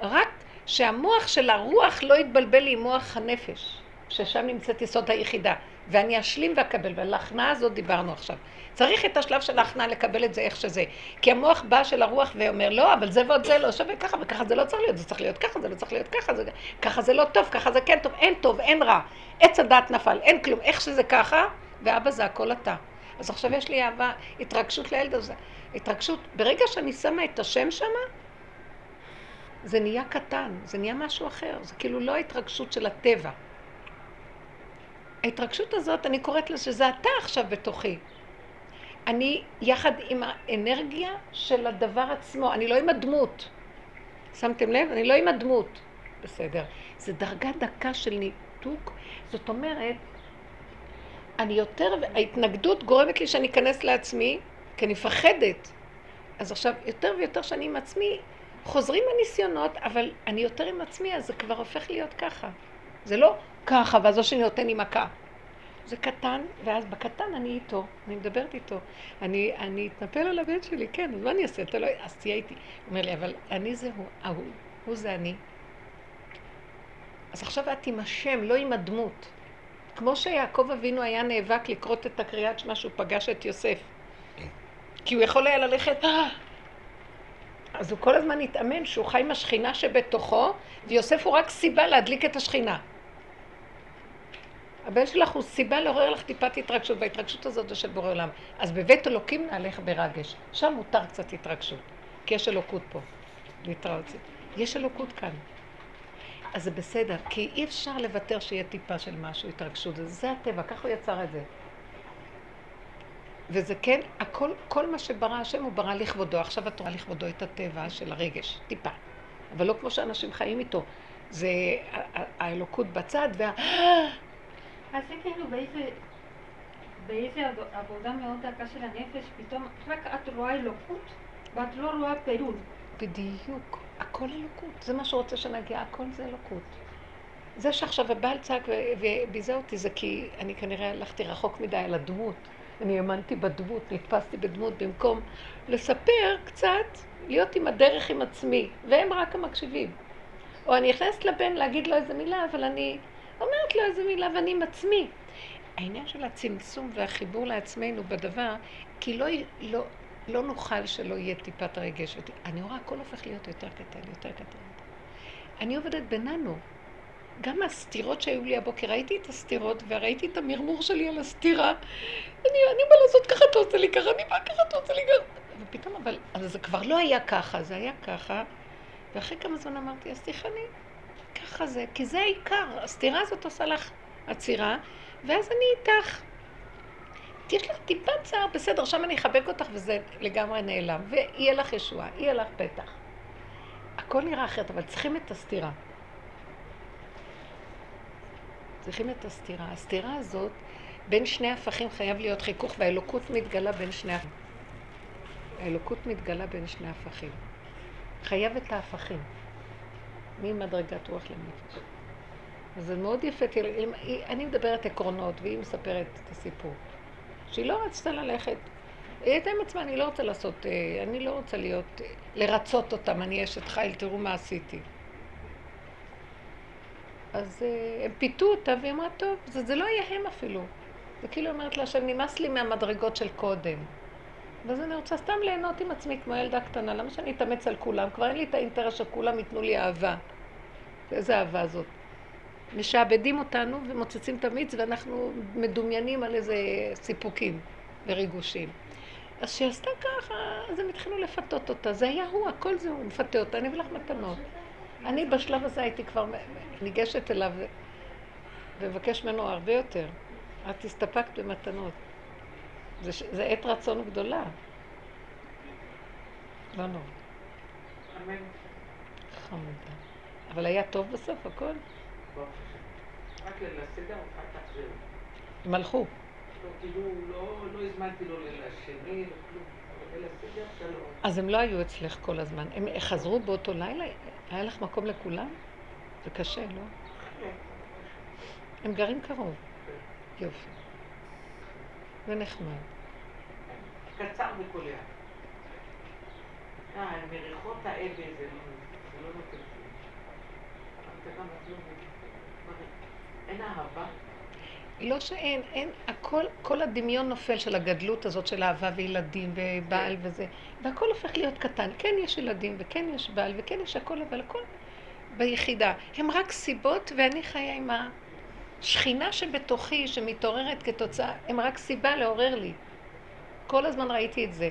רק שהמוח של הרוח לא יתבלבל עם מוח הנפש, ששם נמצאת יסוד היחידה. ואני אשלים ואקבל, ועל ההכנעה הזאת דיברנו עכשיו. צריך את השלב של ההכנעה לקבל את זה איך שזה. כי המוח בא של הרוח ואומר, לא, אבל זה ועוד זה לא שווה ככה, וככה זה לא צריך להיות, זה צריך להיות ככה, זה לא צריך להיות ככה, זה, ככה זה לא טוב, ככה זה כן טוב, אין טוב, אין רע. עץ הדת נפל, אין כלום, איך שזה ככה, ואבא זה הכל אתה. אז עכשיו יש לי אהבה, התרגשות לילד הזה. התרגשות, ברגע שאני שמה את השם שמה, זה נהיה קטן, זה נהיה משהו אחר, זה כאילו לא ההתרגשות של הטבע. ההתרגשות הזאת, אני קוראת לזה שזה אתה עכשיו בתוכי. אני יחד עם האנרגיה של הדבר עצמו, אני לא עם הדמות. שמתם לב? אני לא עם הדמות. בסדר. זה דרגה דקה של ניתוק. זאת אומרת, אני יותר, ההתנגדות גורמת לי שאני אכנס לעצמי, כי אני מפחדת. אז עכשיו, יותר ויותר שאני עם עצמי, חוזרים הניסיונות, אבל אני יותר עם עצמי, אז זה כבר הופך להיות ככה. זה לא ככה, ואז או שאני נותן לי מכה. זה קטן, ואז בקטן אני איתו, אני מדברת איתו. אני, אני אתנפל על הבן שלי, כן, אז מה אני אעשה? אתה לא... אז תהיה איתי. הוא אומר לי, אבל אני זה הוא, ההוא, הוא זה אני. אז עכשיו את עם השם, לא עם הדמות. כמו שיעקב אבינו היה נאבק לקרות את הקריאת שמע שהוא פגש את יוסף. כי הוא יכול היה ללכת, אה! אז הוא כל הזמן התאמן שהוא חי עם השכינה שבתוכו, ויוסף הוא רק סיבה להדליק את השכינה. הבן שלך הוא סיבה לעורר לך טיפת התרגשות, וההתרגשות הזאת זה של בורא עולם. אז בבית אלוקים נעליך ברגש. שם מותר קצת התרגשות, כי יש אלוקות פה. להתראות. יש אלוקות כאן. אז זה בסדר, כי אי אפשר לוותר שיהיה טיפה של משהו, התרגשות. זה הטבע, ככה הוא יצר את זה. וזה כן, הכל, כל מה שברא השם הוא ברא לכבודו. עכשיו את רואה לכבודו את הטבע של הרגש, טיפה. אבל לא כמו שאנשים חיים איתו. זה האלוקות בצד וה... זה כאילו באיזה, עבודה מאוד דקה של הנפש, פתאום רק את רואה אלוקות ואת לא רואה פירוד. בדיוק, הכל אלוקות. זה מה שהוא רוצה שנגיע, הכל זה אלוקות. זה שעכשיו הבעל צעק וביזה אותי זה כי אני כנראה הלכתי רחוק מדי על הדמות. אני האמנתי בדמות, נתפסתי בדמות במקום לספר קצת, להיות עם הדרך עם עצמי, והם רק המקשיבים. או אני נכנסת לבן להגיד לו איזה מילה, אבל אני אומרת לו איזה מילה ואני עם עצמי. העניין של הצמצום והחיבור לעצמנו בדבר, כי לא, לא, לא נוכל שלא יהיה טיפת רגש. אני רואה, הכל הופך להיות יותר קטן, יותר קטן. אני עובדת בננו. גם הסתירות שהיו לי הבוקר, ראיתי את הסתירות וראיתי את המרמור שלי על הסתירה. אני, אני באה לעשות ככה, אתה רוצה לי ככה, אני באה ככה, אתה רוצה לי ככה. ופתאום, אבל, אבל זה כבר לא היה ככה, זה היה ככה. ואחרי כמה זמן אמרתי, אז תיכני, ככה זה, כי זה העיקר, הסתירה הזאת עושה לך עצירה, ואז אני איתך. יש לך טיפה צער, בסדר, שם אני אחבק אותך וזה לגמרי נעלם, ויהיה לך ישועה, יהיה לך פתח. הכל נראה אחרת, אבל צריכים את הסתירה. צריכים את הסתירה. הסתירה הזאת, בין שני הפכים חייב להיות חיכוך, והאלוקות מתגלה בין שני הפכים. האלוקות מתגלה בין שני הפכים. חייב את ההפכים. ממדרגת רוח לנפש. זה מאוד יפה, אני מדברת עקרונות והיא מספרת את הסיפור. שהיא לא רצתה ללכת היא הייתה עם עצמה, אני לא רוצה לעשות, אה, אני לא רוצה להיות, אה, לרצות אותם, אני אשת חיל, תראו מה עשיתי. אז אה, הם פיתו אותה, והיא אמרה, טוב, זה, זה לא יהיה הם אפילו. זה כאילו אומרת לה שנמאס לי מהמדרגות של קודם. ואז אני רוצה סתם ליהנות עם עצמי כמו ילדה קטנה, למה שאני אתאמץ על כולם? כבר אין לי את האינטרס שכולם ייתנו לי אהבה. איזה אהבה זאת? משעבדים אותנו ומוצצים את המיץ ואנחנו מדומיינים על איזה סיפוקים וריגושים. אז כשהיא עשתה ככה, אז הם התחילו לפתות אותה. זה היה הוא, הכל זה הוא, מפתה אותה, אני אביא לך מתנות. אני בשלב הזה הייתי כבר ניגשת אליו ומבקש ממנו הרבה יותר. את הסתפקת במתנות. זה, זה עת רצון גדולה. לא נורא, אמן. חמודה. אבל היה טוב בסוף, הכל. הם הלכו. לא, כאילו, לא, לא. אז הם לא היו אצלך כל הזמן. הם חזרו באותו לילה? היה לך מקום לכולם? זה קשה, לא? הם גרים קרוב. יופי. זה נחמד. קצר וקולע. אה, מריחות האבל זה לא זה לא נותן זה? אין אהבה. לא שאין, אין, הכל, כל הדמיון נופל של הגדלות הזאת של אהבה וילדים ובעל וזה, והכל הופך להיות קטן. כן יש ילדים, וכן יש בעל, וכן יש הכל, אבל הכל ביחידה. הם רק סיבות, ואני חיה עם השכינה שבתוכי, שמתעוררת כתוצאה, הם רק סיבה לעורר לי. כל הזמן ראיתי את זה.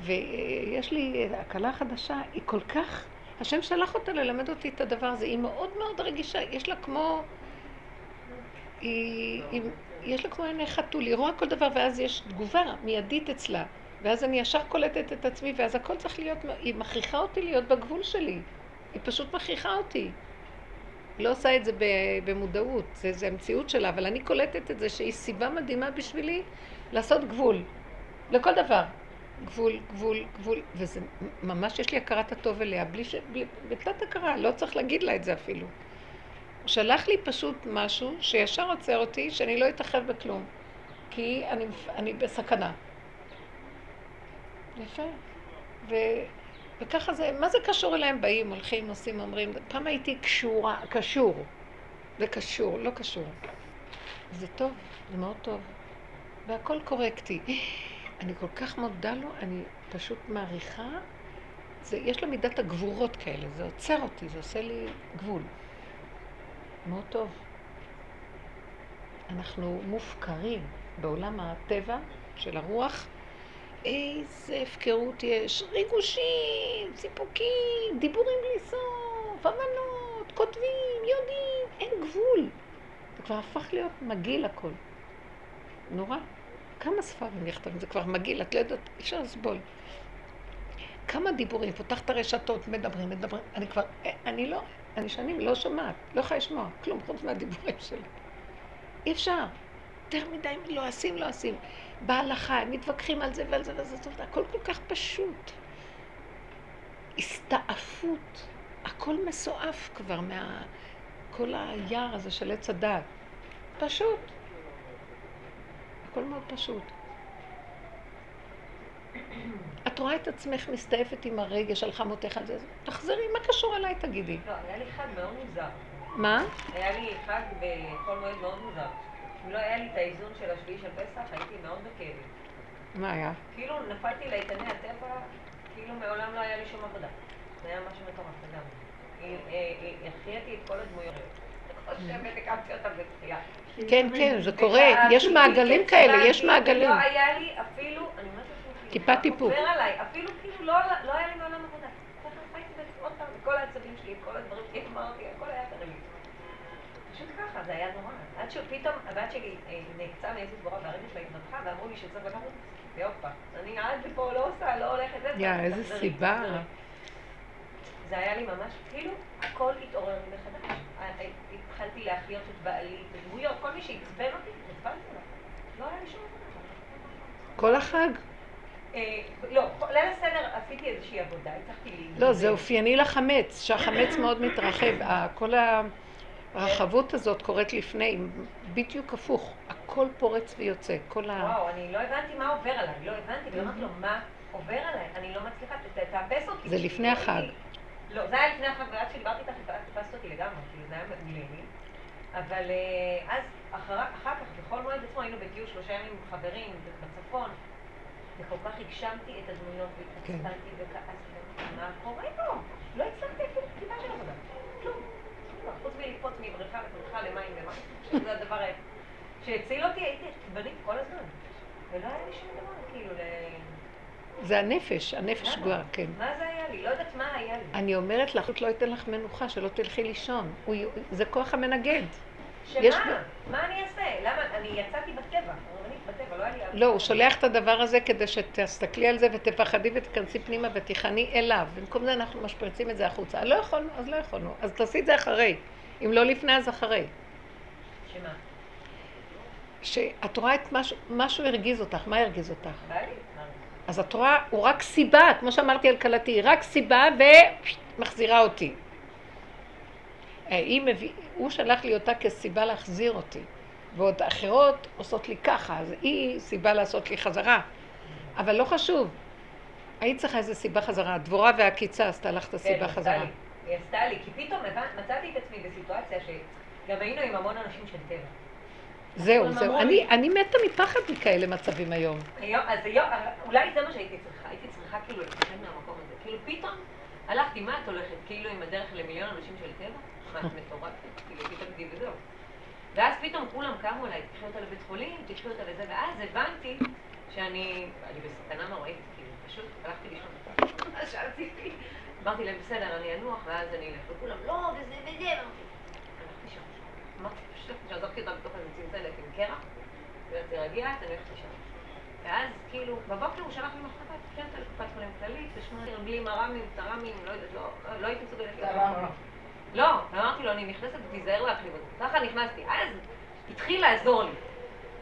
ויש לי הקלה חדשה, היא כל כך, השם שלח אותה ללמד אותי את הדבר הזה, היא מאוד מאוד רגישה, יש לה כמו... היא, היא, יש לה כמו עיני חתול, היא רואה כל דבר ואז יש תגובה מיידית אצלה. ואז אני ישר קולטת את עצמי ואז הכל צריך להיות, היא מכריחה אותי להיות בגבול שלי. היא פשוט מכריחה אותי לא עושה את זה במודעות, זה, זה המציאות שלה, אבל אני קולטת את זה שהיא סיבה מדהימה בשבילי לעשות גבול לכל דבר גבול, גבול, גבול, וזה ממש יש לי הכרת הטוב אליה, בלי ש... בתת הכרה, לא צריך להגיד לה את זה אפילו. שלח לי פשוט משהו שישר עוצר אותי, שאני לא אתאחד בכלום, כי אני, אני בסכנה. יפה. ו, וככה זה, מה זה קשור אליהם? באים, הולכים, עושים, אומרים, פעם הייתי קשורה, קשור. זה קשור, לא קשור. זה טוב, זה מאוד טוב. והכל קורקטי. אני כל כך מודה לו, אני פשוט מעריכה. זה, יש לו מידת הגבורות כאלה, זה עוצר אותי, זה עושה לי גבול. מאוד טוב. אנחנו מופקרים בעולם הטבע של הרוח. איזה הפקרות יש, ריגושים, סיפוקים, דיבורים בלי סוף, הבנות, כותבים, יודעים, אין גבול. זה כבר הפך להיות מגעיל הכל. נורא. כמה ספרים נכתבים, זה כבר מגעיל, את לא יודעת, אי אפשר לסבול. כמה דיבורים, פותח את הרשתות, מדברים, מדברים, אני כבר, אני לא, אני שנים לא שומעת, לא יכולה לשמוע כלום חוץ מהדיבורים שלי. אי אפשר. יותר מדי לועסים, לועסים. בהלכה, הם מתווכחים על זה ועל זה ועל זה, זה, הכל כל כך פשוט. הסתעפות, הכל מסועף כבר מה... כל היער הזה של עץ הדת. פשוט. הכל מאוד פשוט. את רואה את עצמך מסתעפת עם הרגש על חמותיך על זה, תחזרי, מה קשור אליי תגידי? לא, היה לי חג מאוד מוזר. מה? היה לי חג בחול מועד מאוד מוזר. אם לא היה לי את האיזון של השביעי של פסח, הייתי מאוד בכאבים. מה היה? כאילו נפלתי לאיתני הטבע, כאילו מעולם לא היה לי שום עבודה. זה היה משהו מטורף לגמרי. אה, החייתי את כל הדמויות. כן, כן, זה קורה, יש מעגלים כאלה, יש מעגלים. לא היה לי אפילו, אני אומרת לכם, טיפת איפוק. עובר עליי, אפילו כאילו לא לא היה לי מעולם עבודה. כל העצבים שלי, כל הדברים שלי, אמרתי, הכל היה תרגיל. פשוט ככה, זה היה נורא. עד שפתאום הבת שלי אה, נעקצה מאיזה דבורה והרגל שלה התנתחה, ואמרו לי שצריך לקחת והופה. אני עד פה לא עושה, לא הולכת, זה יא, איזה סיבה. זה היה לי ממש, כאילו, הכל התעורר לי מחדש. התחלתי להחיות את בעלי, את הדמויות, כל מי שעצבן אותי, נטפלתי אליו. לא היה לי שום עבודה. כל החג? אה, לא, ליל הסדר עשיתי איזושהי עבודה, הצלחתי לי... לא, זה אופייני לחמץ, שהחמץ מאוד מתרחב. ה- הרחבות הזאת קורית לפני, בדיוק הפוך. הכל פורץ ויוצא, כל ה... וואו, אני לא הבנתי מה עובר עליי, לא הבנתי, ואמרתי לו, מה עובר עליי? אני לא מצליחה, תאפס אותי. זה לפני החג. לא, זה היה לפני החג, ועד שדיברתי איתך, תפסת אותי לגמרי, כאילו, זה היה מעולה לי. אבל אה, אז, אחר אחר כך, בכל מועד עצמו, היינו בטיול שלושה ימים עם חברים בצפון, וכל כך הגשמתי את הדמויות, והתעצבנתי וכעסתי, ואמרתי, מה קורה פה? לא הצלחתי אפילו טיפה של עבודה. חוץ מלקפוץ מבריכה לבריכה למים למים, שזה הדבר ה- שהציל אותי, הייתי עצבנית כל הזמן. ולא היה לי שום דבר, כאילו, ל... זה הנפש, הנפש? גואה, כן. מה זה היה לי? לא יודעת מה היה לי. אני אומרת לך, לא ייתן לך מנוחה, שלא תלכי לישון. זה כוח המנגד. שמה? מה אני אעשה? למה? אני יצאתי בטבע, לא הוא שולח את הדבר הזה כדי שתסתכלי על זה ותפחדי ותיכנסי פנימה ותיכני אליו. במקום זה אנחנו משפריצים את זה החוצה. לא יכולנו, אז לא יכולנו. אז תעשי את זה אחרי. אם לא לפני, אז אחרי. שמה? שאת רואה את משהו, משהו הרגיז אותך, מה הרגיז אותך? אז את רואה, הוא רק סיבה, כמו שאמרתי על כלתי, רק סיבה ומחזירה אותי. אה, היא מביא, הוא שלח לי אותה כסיבה להחזיר אותי, ועוד אחרות עושות לי ככה, אז היא סיבה לעשות לי חזרה. אבל לא חשוב, היית צריכה איזה סיבה חזרה, דבורה והעקיצה עשתה לך את כן, הסיבה עשתה חזרה. לי. היא עשתה לי, כי פתאום מצאתי את עצמי בסיטואציה שגם היינו עם המון אנשים של טבע. זהו, זהו. אני, אני מתה מפחד מכאלה מצבים היום. היום, אז היום, אולי זה מה שהייתי צריכה, הייתי צריכה כאילו לפחד מהמקום הזה. כאילו פתאום הלכתי, מה את הולכת? כאילו עם הדרך למיליון אנשים של טבע? מה, את מטורפת? כאילו פתאום גיל וזהו. ואז פתאום כולם קמו אליי, תקחי אותה לבית חולים, תקחי אותה לזה, ואז הבנתי שאני, אני בסכנה נוראית, כאילו, פשוט הלכתי לישון. [LAUGHS] אז שעשיתי, אמרתי להם, בסדר, אני אנוח, ואז אני אלך, וכולם, לא, וזה וזה, אמרתי, שם. אמרתי, פשוט שעזבתי אותה בתוך איזה צנצנת עם קרח, ותרגע, אני הולכת לישון. ואז כאילו, בבוקר הוא שלח לי תקחי אותה לקופת חולים כללית, תשמע בלי מר"מים, תר"מים, לא יודעת, לא, לא הייתי מסוגלת. לא, ואמרתי לו, אני נכנסת ותיזהר להקליב אותי. ככה נכנסתי. אז התחיל לעזור לי.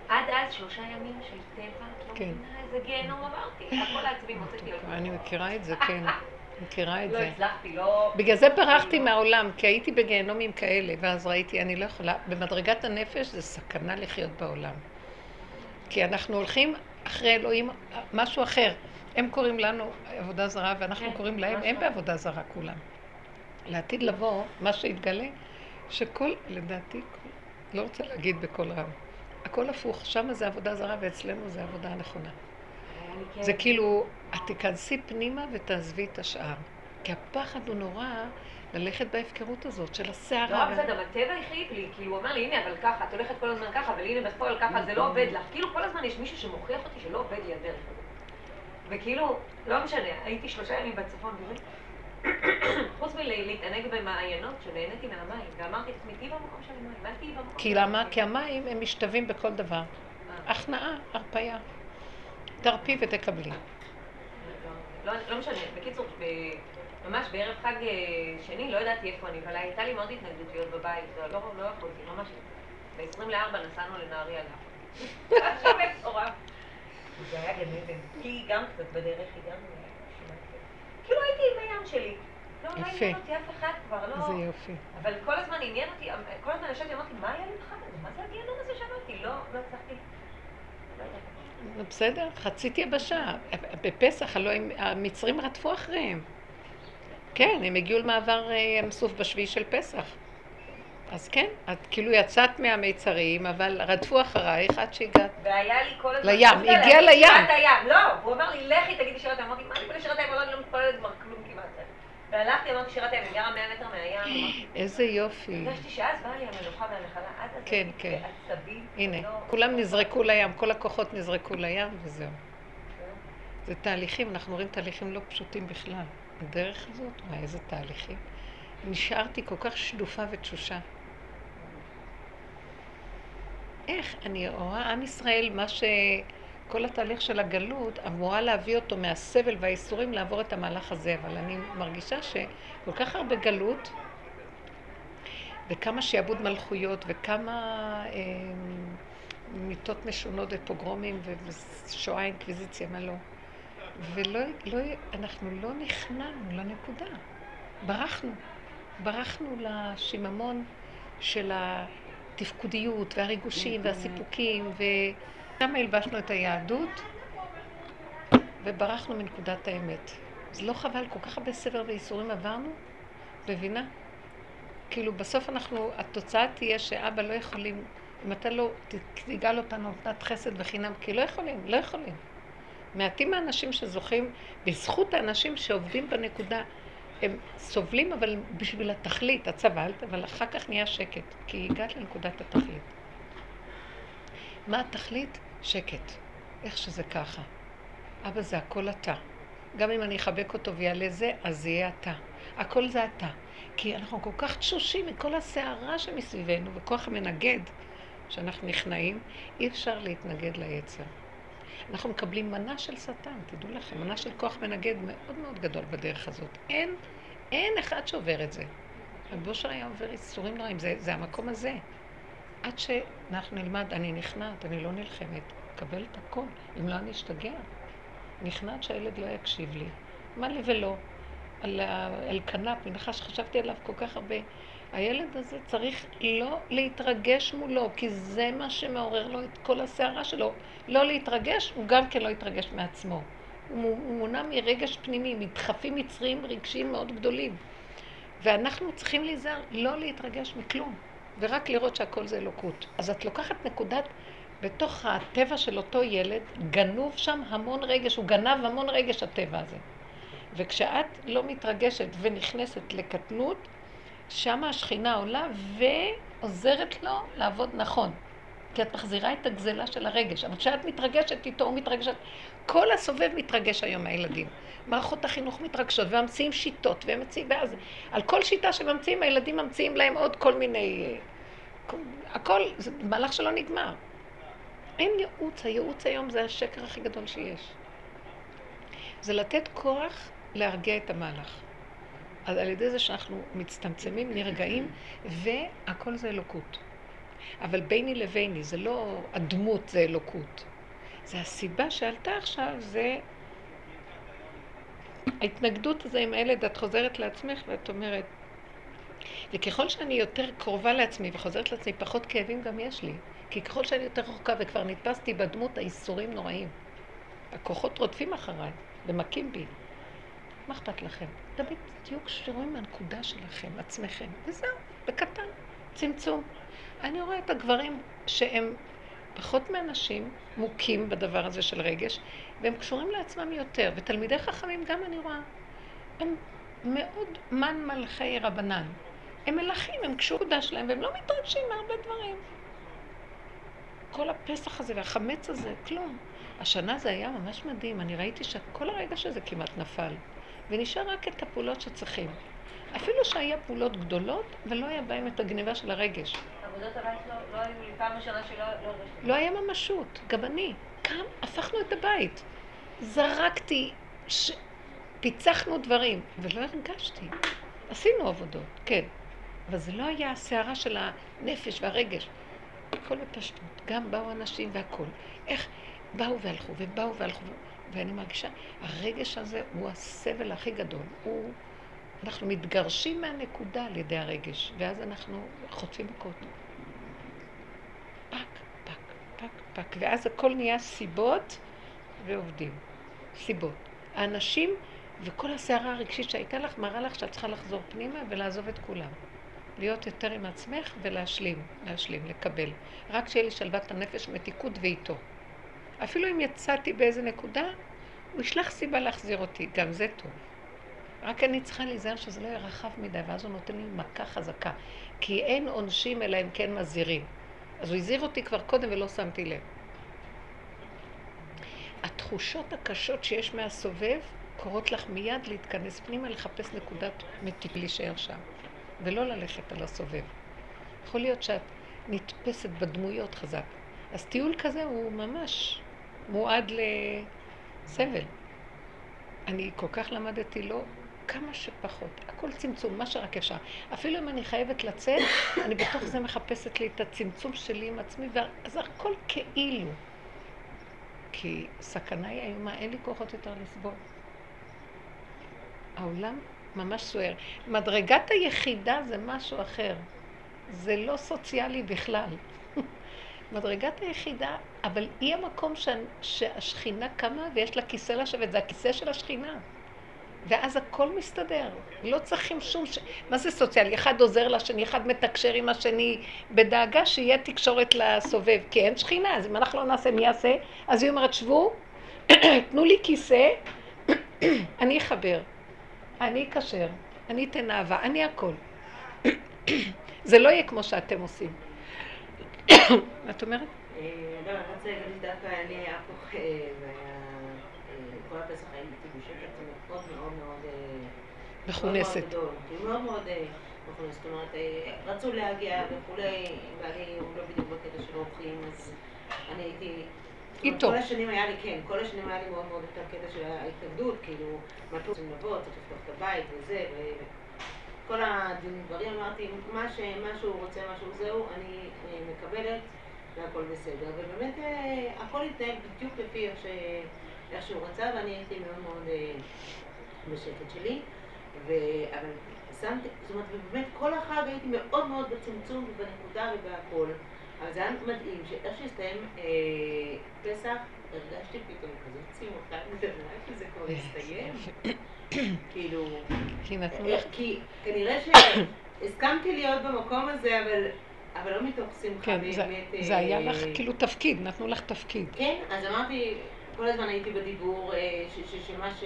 עד אז שלושה ימים של טבע, לא כן. איזה גיהנום עברתי. הכל העצבים הוצאתי על אני מכירה את זה, כן. [LAUGHS] מכירה את לא זה. הצלחתי, לא... בגלל זה ברחתי מהעולם, כי הייתי בגיהנומים כאלה, ואז ראיתי, אני לא יכולה, במדרגת הנפש זה סכנה לחיות בעולם. כי אנחנו הולכים אחרי אלוהים, משהו אחר. הם קוראים לנו עבודה זרה, ואנחנו כן, קוראים להם, הם. בעבודה זרה כולם. לעתיד לבוא, מה שיתגלה, שכל, לדעתי, לא רוצה להגיד בקול רם, הכל הפוך, שם זה עבודה זרה ואצלנו זה עבודה הנכונה. אני כן- זה כאילו, את תיכנסי פנימה ותעזבי את השאר. כי הפחד הוא נורא ללכת בהפקרות הזאת של לא הסערה. רק זה, גם הטבע החליט לי, כאילו הוא אמר לי, הנה, אבל ככה, את הולכת כל הזמן ככה, אבל הנה בפועל ככה, זה לא עובד לך. כאילו כל הזמן יש מישהו שמוכיח אותי שלא עובד לי הדרך הזאת. וכאילו, לא משנה, הייתי שלושה ימים בצפון, [COUGHS] חוץ מלהתענג במעיינות, שנהניתי מהמים, ואמרתי לעצמי, תהיי במקום של המים, אל תהיי במקום כי למה? המים." כי המים הם משתווים בכל דבר. אה, הכנעה, הרפייה. תרפי ותקבלי. לא, לא משנה, בקיצור, ב- ממש בערב חג אה, שני, לא ידעתי איפה אני, אבל הייתה לי מאוד התנגדות להיות בבית, לא, לא, לא יכולתי, ממש לא. ב-24 נסענו לנהריה גם. [LAUGHS] זה היה גן עדן, כי גם קצת בדרך הגענו. כאילו הייתי עם הים שלי. לא, לא יפה. עניין אותי אף אחד כבר, לא... זה יופי. אבל כל הזמן עניין אותי, כל הזמן ישבתי ואמרתי, מה היה לי בחג הזה? מה זה הגיהנום הזה שעברתי? לא, לא הצלחתי. לא. בסדר, חצית יבשה. בפסח, הלוא המצרים רדפו אחריהם. כן, הם הגיעו למעבר אה, ים סוף בשביעי של פסח. אז כן, את כאילו יצאת מהמיצרים, אבל רדפו אחרייך עד שהגעת. והיה לי כל הזמן... לים, הגיע לים. שירת הים. לא, הוא אמר לי, לכי תגידי שירת הים. אמרתי, מה אני בא לשירת הים? אני לא מתפללת כבר כלום כמעט. והלכתי, אמרתי שירת הים, אני גרה 100 מטר מהים. [GASPS] איזה יופי. הרגשתי שאז באה לי המנוחה והנחלה. עד אז כן, כן. בעצבים. הנה, לא- כולם נזרקו לים, כל הכוחות נזרקו לים וזהו. זה תהליכים, אנחנו רואים תהליכים לא פשוטים בכלל. הדרך הזאת, וואי, איזה תהליכים. נשארתי כל כך שדופה ותשושה. איך אני רואה עם ישראל, מה ש... כל התהליך של הגלות אמורה להביא אותו מהסבל והאיסורים לעבור את המהלך הזה, אבל אני מרגישה שכל כך הרבה גלות וכמה שעבוד מלכויות וכמה אה, מיתות משונות ופוגרומים ושואה אינקוויזיציה, מה לא. ולא, לא, אנחנו לא נכנענו לנקודה. ברחנו. ברחנו לשיממון של התפקודיות והריגושים והסיפוקים, ושם הלבשנו את היהדות, וברחנו מנקודת האמת. אז לא חבל, כל כך הרבה סבל וייסורים עברנו, מבינה? כאילו בסוף אנחנו, התוצאה תהיה שאבא לא יכולים, אם אתה לא תגאל אותנו נתנת חסד וחינם, כי לא יכולים, לא יכולים. מעטים האנשים שזוכים, בזכות האנשים שעובדים בנקודה, הם סובלים אבל בשביל התכלית, את סבלת, אבל אחר כך נהיה שקט, כי הגעת לנקודת התכלית. מה התכלית? שקט. איך שזה ככה. אבא זה הכל אתה. גם אם אני אחבק אותו ויעלה זה, אז זה יהיה אתה. הכל זה אתה. כי אנחנו כל כך תשושים מכל הסערה שמסביבנו, וכוח המנגד שאנחנו נכנעים, אי אפשר להתנגד ליצר. אנחנו מקבלים מנה של שטן, תדעו לכם, מנה של כוח מנגד מאוד מאוד גדול בדרך הזאת. אין, אין אחד שעובר את זה. רב בושר היה עובר איסורים נוראים, זה, זה המקום הזה. עד שאנחנו נלמד, אני נכנעת, אני לא נלחמת, קבל את הכל, אם לא אני אשתגע. נכנעת שהילד לא יקשיב לי. מה לי ולא? על אלקנה, פנחס, שחשבתי עליו כל כך הרבה. הילד הזה צריך לא להתרגש מולו, כי זה מה שמעורר לו את כל הסערה שלו. לא להתרגש, הוא גם כן לא יתרגש מעצמו. הוא מונע מרגש פנימי, מדחפים מצריים רגשיים מאוד גדולים. ואנחנו צריכים להיזהר לא להתרגש מכלום, ורק לראות שהכל זה אלוקות. אז את לוקחת נקודת, בתוך הטבע של אותו ילד, גנוב שם המון רגש, הוא גנב המון רגש הטבע הזה. וכשאת לא מתרגשת ונכנסת לקטנות, שם השכינה עולה ועוזרת לו לעבוד נכון. כי את מחזירה את הגזלה של הרגש. אבל כשאת מתרגשת איתו, הוא מתרגש... כל הסובב מתרגש היום מהילדים. מערכות החינוך מתרגשות, וממציאים שיטות, והם מציעים... ואז על כל שיטה שממציאים, הילדים ממציאים להם עוד כל מיני... הכל, זה מהלך שלא נגמר. אין ייעוץ, הייעוץ היום זה השקר הכי גדול שיש. זה לתת כוח להרגיע את המהלך. אז על ידי זה שאנחנו מצטמצמים, נרגעים, והכל זה אלוקות. אבל ביני לביני, זה לא הדמות, זה אלוקות. זה הסיבה שעלתה עכשיו, זה ההתנגדות הזו עם הילד, את חוזרת לעצמך ואת אומרת, וככל שאני יותר קרובה לעצמי וחוזרת לעצמי, פחות כאבים גם יש לי. כי ככל שאני יותר רחוקה וכבר נתפסתי בדמות, האיסורים נוראים. הכוחות רודפים אחריי ומכים בי. מה אכפת לכם? תמיד תהיו קשורים מהנקודה שלכם, עצמכם, וזהו, בקטן, צמצום. אני רואה את הגברים שהם פחות מאנשים מוכים בדבר הזה של רגש, והם קשורים לעצמם יותר, ותלמידי חכמים גם אני רואה, הם מאוד מן מלכי רבנן. הם מלכים, הם קשור קודה שלהם, והם לא מתרגשים מהרבה דברים. כל הפסח הזה והחמץ הזה, כלום. השנה זה היה ממש מדהים, אני ראיתי שכל הרגע שזה כמעט נפל. ונשאר רק את הפעולות שצריכים. אפילו שהיה פעולות גדולות, ולא היה בהן את הגניבה של הרגש. עבודות הבית לא, לא היו לי פעם ראשונה שלא לא לא היה ממשות, גם אני. קם, הפכנו את הבית. זרקתי, ש... פיצחנו דברים, ולא הרגשתי. עשינו עבודות, כן. אבל זה לא היה הסערה של הנפש והרגש. הכל בפשטות. גם באו אנשים והכול. איך באו והלכו, ובאו והלכו. ואני מרגישה, הרגש הזה הוא הסבל הכי גדול. הוא, אנחנו מתגרשים מהנקודה על ידי הרגש, ואז אנחנו חוטפים מכות. פק, פק, פק, פק, ואז הכל נהיה סיבות ועובדים. סיבות. האנשים וכל הסערה הרגשית שהייתה לך, מראה לך שאת צריכה לחזור פנימה ולעזוב את כולם. להיות יותר עם עצמך ולהשלים, להשלים, לקבל. רק שיהיה לי שלוות הנפש, מתיקות ואיתו. אפילו אם יצאתי באיזה נקודה, הוא ישלח סיבה להחזיר אותי, גם זה טוב. רק אני צריכה להיזהר שזה לא יהיה רחב מדי, ואז הוא נותן לי מכה חזקה. כי אין עונשים אלא אם כן מזהירים. אז הוא הזהיר אותי כבר קודם ולא שמתי לב. התחושות הקשות שיש מהסובב קורות לך מיד להתכנס פנימה, לחפש נקודת מתיק, להישאר שם, ולא ללכת על הסובב. יכול להיות שאת נתפסת בדמויות חזק. אז טיול כזה הוא ממש מועד לסבל. אני כל כך למדתי לא כמה שפחות, הכל צמצום, מה שרק אפשר. אפילו אם אני חייבת לצאת, אני בתוך זה מחפשת לי את הצמצום שלי עם עצמי, אז הכל כאילו. כי סכנה היא איומה, אין לי כוחות יותר לסבול. העולם ממש סוער. מדרגת היחידה זה משהו אחר. זה לא סוציאלי בכלל. מדרגת היחידה, אבל היא המקום ש... שהשכינה קמה ויש לה כיסא לשבת, זה הכיסא של השכינה. ואז הכל מסתדר, לא צריכים שום... ש... מה זה סוציאלי? אחד עוזר לשני, אחד מתקשר עם השני בדאגה שיהיה תקשורת לסובב, כי אין שכינה, אז אם אנחנו לא נעשה, מי יעשה? אז היא אומרת, שבו, [CLEARS THROAT] תנו לי כיסא, [CLEARS THROAT] אני אחבר, אני אקשר, אני אתן אהבה, אני הכל. [CLEARS THROAT] זה לא יהיה כמו שאתם עושים. את אומרת? לא, אני רוצה להגיד שדווקא אני היה פה, אה. אה, כל הפסח הייתי בשקט מאוד מאוד מאוד... מכונסת. מאוד מאוד מכונסת. זאת אומרת, רצו להגיע וכולי, ואני, לא בדיוק בקטע של אורחים, אז אני הייתי... איתו. כל השנים היה לי, כן, כל השנים היה לי מאוד מאוד את הקטע של ההתנגדות, כאילו, מה אתם רוצים לבוא, צריך לפתוח את הבית וזה, וכל הדברים אמרתי, מה ש- מה שהוא רוצה, מה שהוא זהו, אני אה, מקבלת, והכל בסדר. ובאמת, אה, הכל התנהל בדיוק לפי איך ש- איך שהוא רצה, ואני הייתי מאוד מאוד אה, בשקט שלי. ו... אבל שמתי, זאת אומרת, ובאמת כל החג הייתי מאוד מאוד בצמצום ובנקודה ובהכל. אבל זה היה מדהים, שאיך שהסתיים אה, פסח, הרגשתי פתאום כזאת שמחה גדולה שזה כבר הסתיים. [COUGHS] כאילו, כי נתנו אה, לך... כי כנראה שהסכמתי להיות במקום הזה, אבל, אבל לא מתוך שמחה כן, באמת. זה- אה, זה היה לך כאילו תפקיד, נתנו לך תפקיד. כן, אז אמרתי, כל הזמן הייתי בדיבור, אה, שמה ש...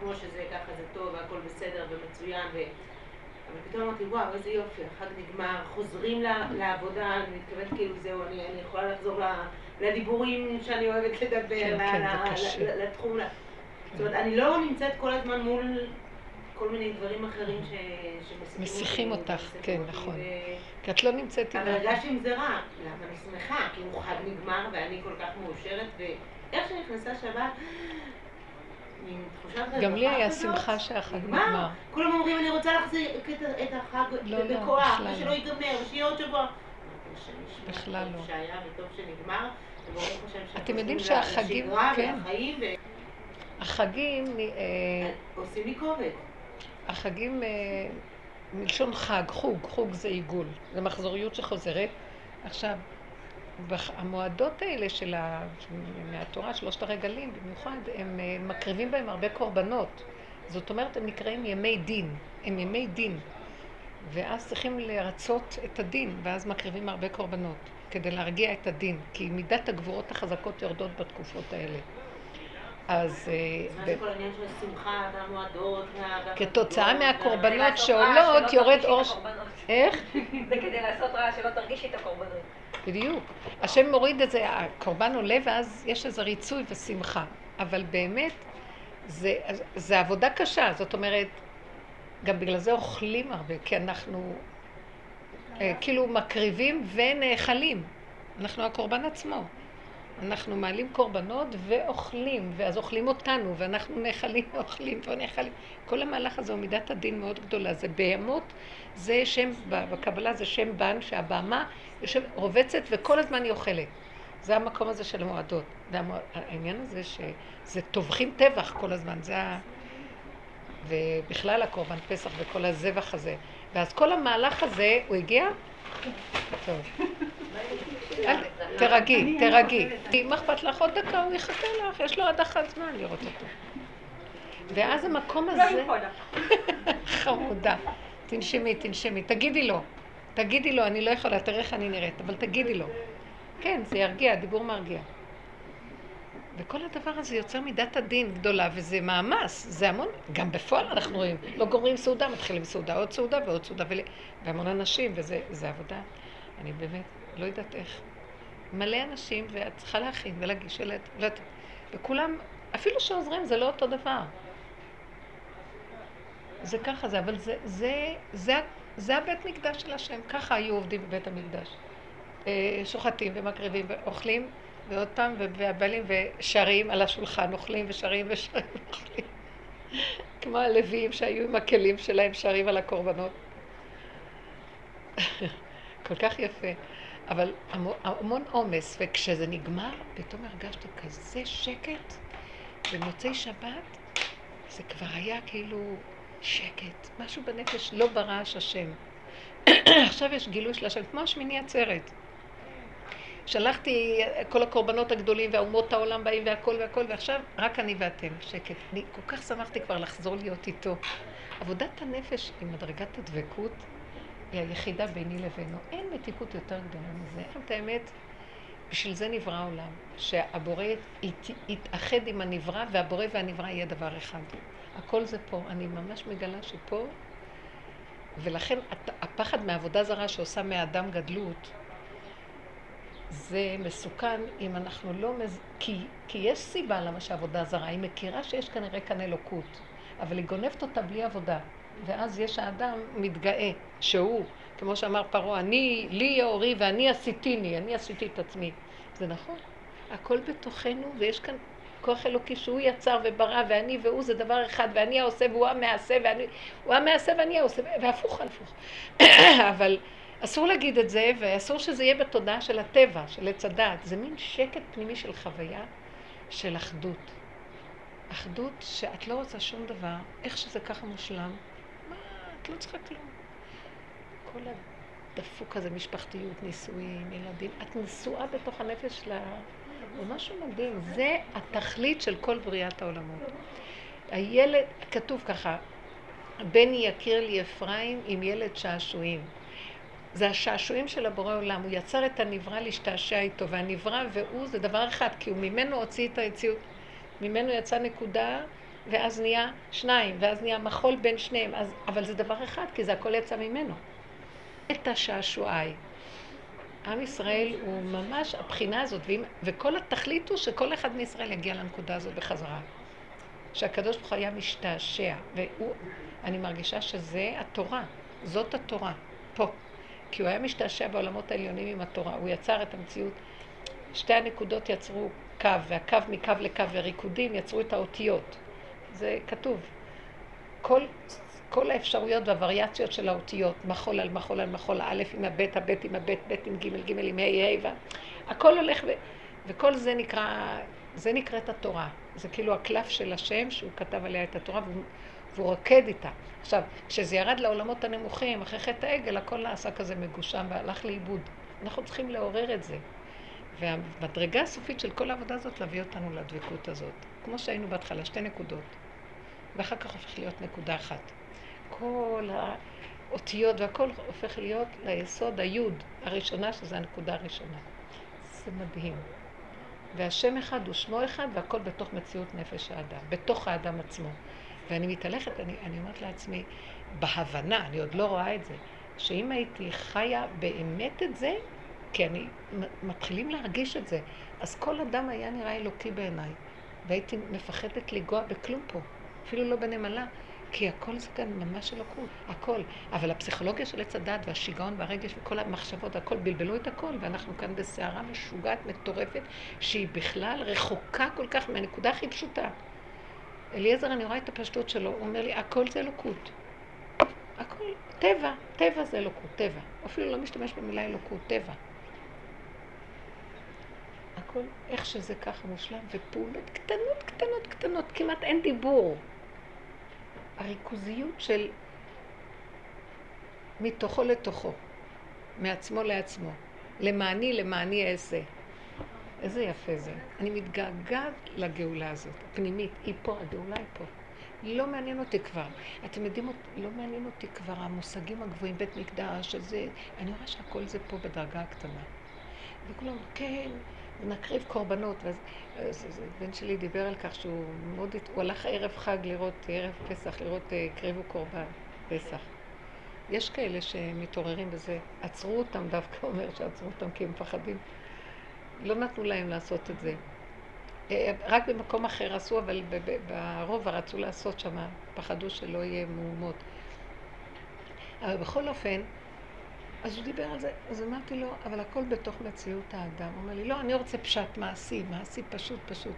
כמו שזה ככה זה טוב והכל בסדר ומצוין, ו... אבל פתאום אמרתי, וואו, איזה יופי, החג נגמר, חוזרים לעבודה, אני מתכוונת כאילו זהו, אני, אני יכולה לחזור ל- לדיבורים שאני אוהבת לדבר, כן, ל- כן, לתחום, ל- זאת אומרת, אני לא נמצאת כל הזמן מול כל מיני דברים אחרים ש... שמסיחים אותך, כן, נכון. ו- כי את לא נמצאת עם... אבל הרגשתי עם זה רע, למה אני שמחה, כאילו חג נגמר ואני כל כך מאושרת, ואיך שנכנסה שבת, גם לי היה שמחה שהחג נגמר. כולם אומרים, אני רוצה להחזיר את החג לא, לא, בכוח, ושלא לא. ייגמר, ושיהיה עוד שבוע. בכלל לא. שהיה וטוב שנגמר, אתם יודעים שהחגים- כן. החגים, אה, ועושים לי כובד. החגים אה, מלשון חג, חוג, חוג זה עיגול, זה מחזוריות שחוזרת. עכשיו, המועדות האלה של ה... מהתורה, שלושת הרגלים במיוחד, הם אה, מקריבים בהם הרבה קורבנות. זאת אומרת, הם נקראים ימי דין, הם ימי דין. ואז צריכים לרצות את הדין, ואז מקריבים הרבה קורבנות, כדי להרגיע את הדין, כי מידת הגבורות החזקות יורדות בתקופות האלה. אז אה, זה. כתוצאה מהקורבנות שעולות, יורד אור... איך? [LAUGHS] זה כדי לעשות רעש, שלא תרגישי את הקורבנות. בדיוק. השם מוריד את זה, הקורבן עולה ואז יש איזה ריצוי ושמחה. אבל באמת, זה, זה עבודה קשה. זאת אומרת, גם בגלל זה אוכלים הרבה, כי אנחנו כאילו מקריבים ונאכלים. אנחנו הקורבן עצמו. אנחנו מעלים קורבנות ואוכלים, ואז אוכלים אותנו, ואנחנו נאכלים [LAUGHS] ואוכלים ונאכלים. כל המהלך הזה הוא מידת הדין מאוד גדולה. זה בהמות, זה שם, בקבלה זה שם בן, שהבהמה יושב, רובצת וכל הזמן היא אוכלת. זה המקום הזה של המועדות. והעניין הזה שזה טובחים טבח כל הזמן, זה ה... ובכלל הקורבן פסח וכל הזבח הזה. ואז כל המהלך הזה, הוא הגיע? טוב. תרגי, תרגי. מה אכפת לך עוד דקה, הוא יחכה לך, יש לו עד אחת זמן לראות אותו. ואז המקום לא הזה... [LAUGHS] חמודה. תנשמי, תנשמי. תגידי לו. תגידי לו, אני לא יכולה, תראה איך אני נראית, אבל תגידי לו. כן, זה ירגיע, דיבור מרגיע. וכל הדבר הזה יוצר מידת הדין גדולה, וזה מאמץ, זה המון, גם בפועל אנחנו רואים, לא גומרים סעודה, מתחילים סעודה, עוד סעודה ועוד סעודה, ול... והמון אנשים, וזה זה עבודה, אני באמת לא יודעת איך. מלא אנשים, ואת צריכה להכין ולהגיש, ולת... ולת... וכולם, אפילו שעוזרים, זה לא אותו דבר. זה ככה זה, אבל זה, זה, זה, זה הבית מקדש של השם, ככה היו עובדים בבית המקדש. אה, שוחטים ומקריבים ואוכלים, ועוד פעם, והבעלים ושרים על השולחן, אוכלים ושרים ושרים ואוכלים. כמו הלוויים שהיו עם הכלים שלהם שרים על הקורבנות. כל כך יפה. אבל המו- המון עומס, וכשזה נגמר, פתאום הרגשתי כזה שקט. במוצאי שבת זה כבר היה כאילו שקט, משהו בנפש, לא ברעש השם. [CLEARS THROAT] עכשיו יש גילוי של השם, כמו השמיני עצרת. שלחתי כל הקורבנות הגדולים והאומות העולם באים והכל והכל, ועכשיו רק אני ואתם, שקט. אני כל כך שמחתי כבר לחזור להיות איתו. עבודת הנפש עם מדרגת הדבקות היא היחידה ביני לבינו. אין מתיקות יותר גדולה מזה. את האמת, בשביל זה נברא העולם. שהבורא ית, יתאחד עם הנברא, והבורא והנברא יהיה דבר אחד. הכל זה פה. אני ממש מגלה שפה, ולכן הפחד מעבודה זרה שעושה מהאדם גדלות, זה מסוכן אם אנחנו לא... מז... כי, כי יש סיבה למה שעבודה זרה. היא מכירה שיש כנראה כאן אלוקות, אבל היא גונבת אותה בלי עבודה. ואז יש האדם מתגאה, שהוא, כמו שאמר פרעה, אני, לי יאורי ואני עשיתיני, אני עשיתי את עצמי. זה נכון, הכל בתוכנו, ויש כאן כוח אלוקי שהוא יצר וברא, ואני והוא זה דבר אחד, ואני העושה והוא המעשה, ואני, הוא המעשה ואני העושה, והפוך על הפוך. [COUGHS] אבל אסור להגיד את זה, ואסור שזה יהיה בתודעה של הטבע, של עץ הדעת. זה מין שקט פנימי של חוויה של אחדות. אחדות שאת לא רוצה שום דבר, איך שזה ככה מושלם, מה, את לא צריכה כלום. כל הדפוק הזה, משפחתיות, נישואים, ילדים, את נשואה בתוך הנפש שלה, זה משהו מדהים. זה התכלית של כל בריאת העולמות. הילד, כתוב ככה, בני יכיר לי אפרים עם ילד שעשועים. זה השעשועים של הבורא עולם, הוא יצר את הנברא להשתעשע איתו, והנברא והוא זה דבר אחד, כי הוא ממנו הוציא את היציאות, ממנו יצא נקודה, ואז נהיה שניים, ואז נהיה מחול בין שניהם, אז, אבל זה דבר אחד, כי זה הכל יצא ממנו. את השעשועי. עם ישראל הוא ממש הבחינה הזאת, ואם, וכל התכלית הוא שכל אחד מישראל יגיע לנקודה הזאת בחזרה. שהקדוש ברוך הוא היה משתעשע, ואני מרגישה שזה התורה, זאת התורה, פה. כי הוא היה משתעשע בעולמות העליונים עם התורה, הוא יצר את המציאות. שתי הנקודות יצרו קו, והקו מקו לקו וריקודים יצרו את האותיות. זה כתוב. כל, כל האפשרויות והווריאציות של האותיות, מחול על מחול על מחול, א' עם הב', הב' עם הב', ב' עם ג', ג' עם ה', ה', הכל הולך, ו, וכל זה נקרא, זה נקראת התורה. זה כאילו הקלף של השם שהוא כתב עליה את התורה, והוא, והוא רוקד איתה. עכשיו, כשזה ירד לעולמות הנמוכים, אחרי חטא העגל, הכל נעשה כזה מגושם והלך לאיבוד. אנחנו צריכים לעורר את זה. והמדרגה הסופית של כל העבודה הזאת, להביא אותנו לדבקות הזאת. כמו שהיינו בהתחלה, שתי נקודות. ואחר כך הופך להיות נקודה אחת. כל האותיות והכל הופך להיות ליסוד היוד הראשונה, שזה הנקודה הראשונה. זה מדהים. והשם אחד הוא שמו אחד, והכל בתוך מציאות נפש האדם, בתוך האדם עצמו. ואני מתהלכת, אני, אני אומרת לעצמי, בהבנה, אני עוד לא רואה את זה, שאם הייתי חיה באמת את זה, כי אני, מתחילים להרגיש את זה, אז כל אדם היה נראה אלוקי בעיניי, והייתי מפחדת לנגוע בכלום פה, אפילו לא בנמלה, כי הכל זה כאן ממש אלוקות, הכל. אבל הפסיכולוגיה של עץ הדת והשיגעון והרגש וכל המחשבות, הכל, בלבלו את הכל, ואנחנו כאן בסערה משוגעת, מטורפת, שהיא בכלל רחוקה כל כך מהנקודה הכי פשוטה. אליעזר, אני רואה את הפשטות שלו, הוא אומר לי, הכל זה אלוקות. הכל, טבע, טבע זה אלוקות, טבע. אפילו לא משתמש במילה אלוקות, טבע. הכל, איך שזה ככה מושלם, ופעולות קטנות, קטנות, קטנות, כמעט אין דיבור. הריכוזיות של מתוכו לתוכו, מעצמו לעצמו, למעני למעני אעשה. איזה יפה זה. אני מתגעגעת לגאולה הזאת, הפנימית. היא פה, הגאולה היא פה. לא מעניין אותי כבר. אתם יודעים, לא מעניין אותי כבר המושגים הגבוהים, בית מקדש, שזה... אני רואה שהכל זה פה בדרגה הקטנה. וכולם, כן, נקריב קורבנות. ואז בן שלי דיבר על כך שהוא מאוד... הוא הלך ערב חג לראות, ערב פסח, לראות הקריבו קורבן פסח. יש כאלה שמתעוררים בזה. עצרו אותם, דווקא [LAUGHS] אומר שעצרו אותם כי הם מפחדים. לא נתנו להם לעשות את זה. אה, רק במקום אחר עשו, אבל ברובע רצו לעשות שם, פחדו שלא יהיה מהומות. אבל בכל אופן, אז הוא דיבר על זה, אז אמרתי לו, אבל הכל בתוך מציאות האדם. הוא אומר לי, לא, אני רוצה פשט מעשי, מעשי פשוט, פשוט.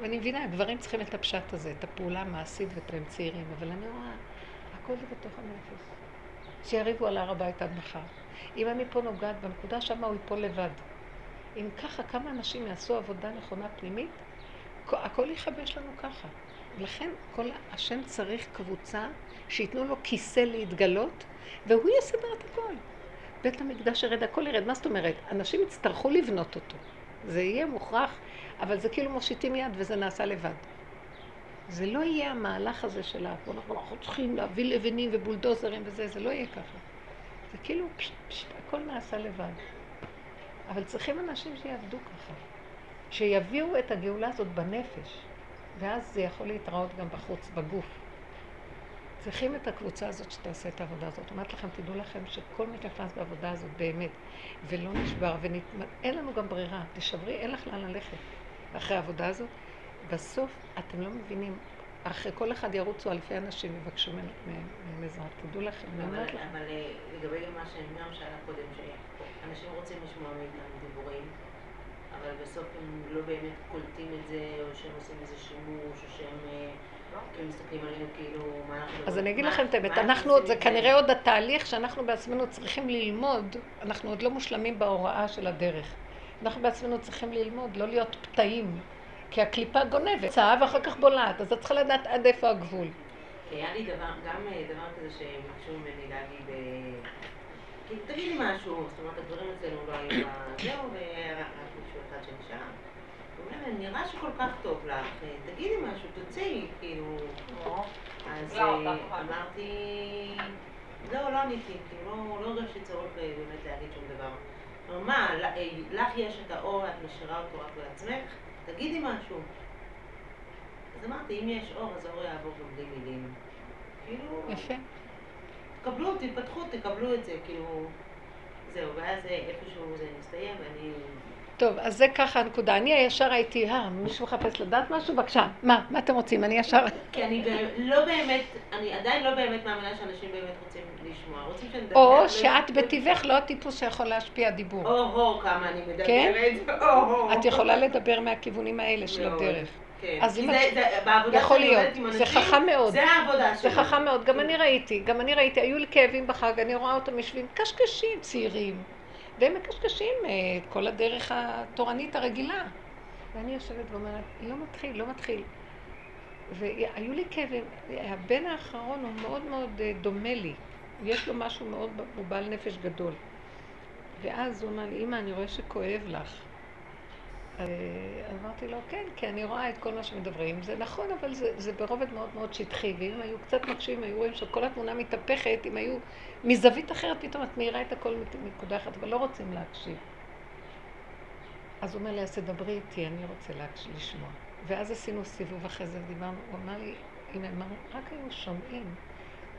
ואני מבינה, הגברים צריכים את הפשט הזה, את הפעולה המעשית והם צעירים, אבל אני רואה, הכל זה בתוך הנפש. שיריבו על הר הבית עד מחר. אם אני פה נוגעת בנקודה, שם הוא ייפול לבד. אם ככה כמה אנשים יעשו עבודה נכונה פנימית, הכל יכבש לנו ככה. לכן כל השם צריך קבוצה שייתנו לו כיסא להתגלות, והוא יסדר את הכל. בית המקדש ירד, הכל ירד. מה זאת אומרת? אנשים יצטרכו לבנות אותו. זה יהיה מוכרח, אבל זה כאילו מושיטים יד וזה נעשה לבד. זה לא יהיה המהלך הזה של. אנחנו צריכים להביא לבנים ובולדוזרים וזה, זה לא יהיה ככה. זה כאילו, פשט, פשט, הכל נעשה לבד. אבל צריכים אנשים שיעבדו ככה. שיביאו את הגאולה הזאת בנפש, ואז זה יכול להתראות גם בחוץ, בגוף. צריכים את הקבוצה הזאת שתעשה את העבודה הזאת. אומרת לכם, תדעו לכם שכל מי שנכנס בעבודה הזאת באמת, ולא נשבר, ואין לנו גם ברירה, תשברי, אין לך לאן ללכת אחרי העבודה הזאת. בסוף אתם לא מבינים, אחרי כל אחד ירוצו אלפי אנשים ויבקשו מהם עזרה, תדעו לכם, אני אבל, אומרת לכם. אבל אה, לגבי מה שגם שאלה קודם, שאנשים רוצים לשמוע מאיתנו דיבורים, אבל בסוף הם לא באמת קולטים את זה, או שהם עושים איזה שימוש, או שהם אה, מסתכלים עלינו כאילו, מה אנחנו... אז אני אגיד לכם את האמת, אנחנו, עושים זה כנראה עוד התהליך שאנחנו בעצמנו צריכים ללמוד, אנחנו עוד לא מושלמים בהוראה של הדרך. אנחנו בעצמנו צריכים ללמוד, לא להיות פתאים, כי הקליפה גונבת, צעה ואחר כך בולעת, אז את צריכה לדעת עד איפה הגבול. כי היה לי דבר, גם אה, דבר כזה שביקשו ממני להגיד, תגידי משהו, זאת אומרת הדברים אצלנו לא היו, [COUGHS] זהו, והיה רק מישהו אחד שנשאר. הוא אומר, נראה שכל כך טוב לך, תגידי משהו, תוציאי, כאילו, אז לא, אה, אותך, אמרתי, לא, לא עניתי, כאילו, לא- לא הרגשתי צורך אה, באמת להגיד שום דבר. אמר, מה, אה, לך יש את האור, את משאירה אותו רק לעצמך? תגידי משהו. אז אמרתי, אם יש אור, אז האור יעבור גם בלי מילים. כאילו, יפה. תקבלו, תתפתחו, תקבלו את זה, כאילו, זהו, ואז אה, איפשהו זה מסתיים, ואני... טוב, אז זה ככה הנקודה. אני הישר הייתי, אה, מישהו מחפש לדעת משהו? בבקשה. מה? מה אתם רוצים? אני ישר... כי אני לא באמת, אני עדיין לא באמת מאמינה שאנשים באמת רוצים לשמוע, רוצים שנדבר. או לא- שאת בטבעך לא הטיפוס שיכול להשפיע דיבור. או-הו, כמה אני מדברת. כן? או-הו. את יכולה לדבר מהכיוונים האלה של מאוד. הדרך. כן. כי זה- זה- בעבודה יכול שאני להיות. עובדת עם זה אנשים, חכם מאוד. זה העבודה שלי. זה חכם מאוד, גם אני ראיתי, גם אני ראיתי, היו לי כאבים בחג, אני רואה אותם יושבים קשקשים צעירים, והם מקשקשים אה, את כל הדרך התורנית הרגילה. ואני יושבת ואומרת, לא מתחיל, לא מתחיל. והיו לי כאבים, הבן האחרון הוא מאוד מאוד אה, דומה לי, יש לו משהו מאוד, הוא בעל נפש גדול. ואז הוא אמר לי, אמא, אני רואה שכואב לך. אה, אמרתי לו, כן, כי אני רואה את כל מה שמדברים. זה נכון, אבל זה, זה ברובד מאוד מאוד שטחי, ואם היו קצת מקשיבים, היו רואים שכל התמונה מתהפכת, אם היו מזווית אחרת, פתאום את מאירה את הכל מנקודה אחת, אבל לא רוצים להקשיב. אז הוא אומר לי, אז תדברי איתי, אני רוצה להקשיב, לשמוע. ואז עשינו סיבוב אחרי זה ודיברנו, הוא אמר לי, אם הם רק היו שומעים,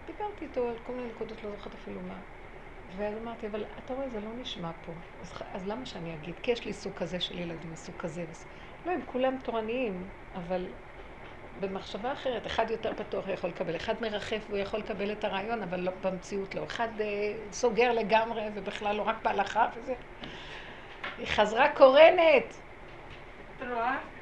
דיברתי איתו על כל מיני נקודות, לא זוכרת אפילו מה. ואז אמרתי, אבל אתה רואה, זה לא נשמע פה. אז, אז למה שאני אגיד? כי יש לי סוג כזה של ילדים, סוג כזה. לא, הם כולם תורניים, אבל במחשבה אחרת, אחד יותר פתוח יכול לקבל, אחד מרחף והוא יכול לקבל את הרעיון, אבל לא, במציאות לא. אחד אה, סוגר לגמרי ובכלל לא רק בהלכה וזה. היא חזרה קורנת. את רואה?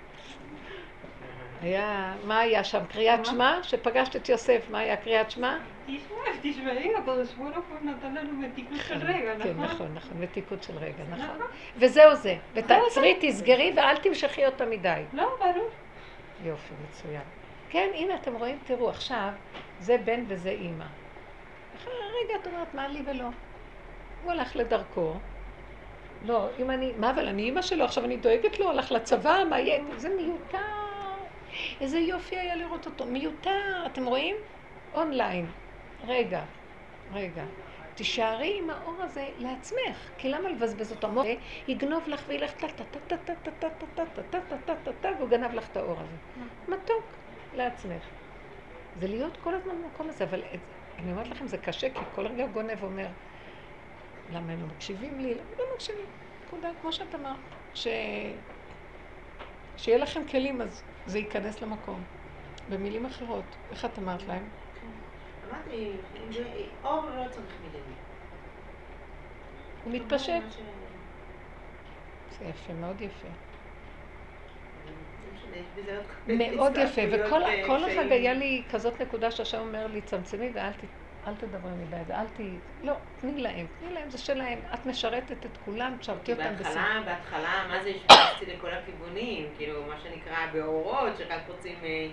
היה, מה היה שם? קריאת שמע? שפגשת את יוסף, מה היה קריאת שמע? תשמע, תשמעי, הקדוש ברוך הוא נתן לנו מתיקות של רגע, כן, נכון? נכון, נכון, מתיקות של רגע, נכון. נכון. וזהו זה. ותעצרי, תסגרי ואל תמשכי אותה מדי. לא, ברור. יופי, מצוין. כן, הנה, אתם רואים, תראו, עכשיו, זה בן וזה אימא. אחרי רגע את אומרת, מה לי ולא? הוא הלך לדרכו. לא, אם אני, מה, אבל אני אימא שלו, עכשיו אני דואגת לו, הלך לצבא, מה יהיה? זה מיותר. איזה יופי היה לראות אותו. מיותר, אתם רואים? אונליין. רגע, רגע. תישארי עם האור הזה לעצמך, כי למה לבזבז אותו? המוח יגנוב לך וילך טה טה טה טה טה טה טה טה טה טה טה טה טה טה והוא גנב לך את האור הזה. מתוק לעצמך. זה להיות כל הזמן במקום הזה, אבל אני אומרת לכם, זה קשה, כי כל רגע גונב ואומר, למה הם לא מקשיבים לי? למה לא מקשיבים? נקודה, כמו שאת אמרת. שיהיה לכם כלים, אז זה ייכנס למקום. במילים אחרות, איך את אמרת להם? אמרתי, אור לא צריך מילים. הוא מתפשט. זה יפה, מאוד יפה. מאוד יפה, וכל אה. החג היה לי כזאת נקודה שהשם אומר לי, צמצמי ואל ת, אל תדברי מדי, ואל ת... לא, תני להם, תני להם, זה שלהם. את משרתת את כולם, תשרתי אותם בסדר. בהתחלה, בהתחלה, מה זה השפצתי לכל הכיוונים, כאילו, מה שנקרא באורות, שרק רוצים... אה,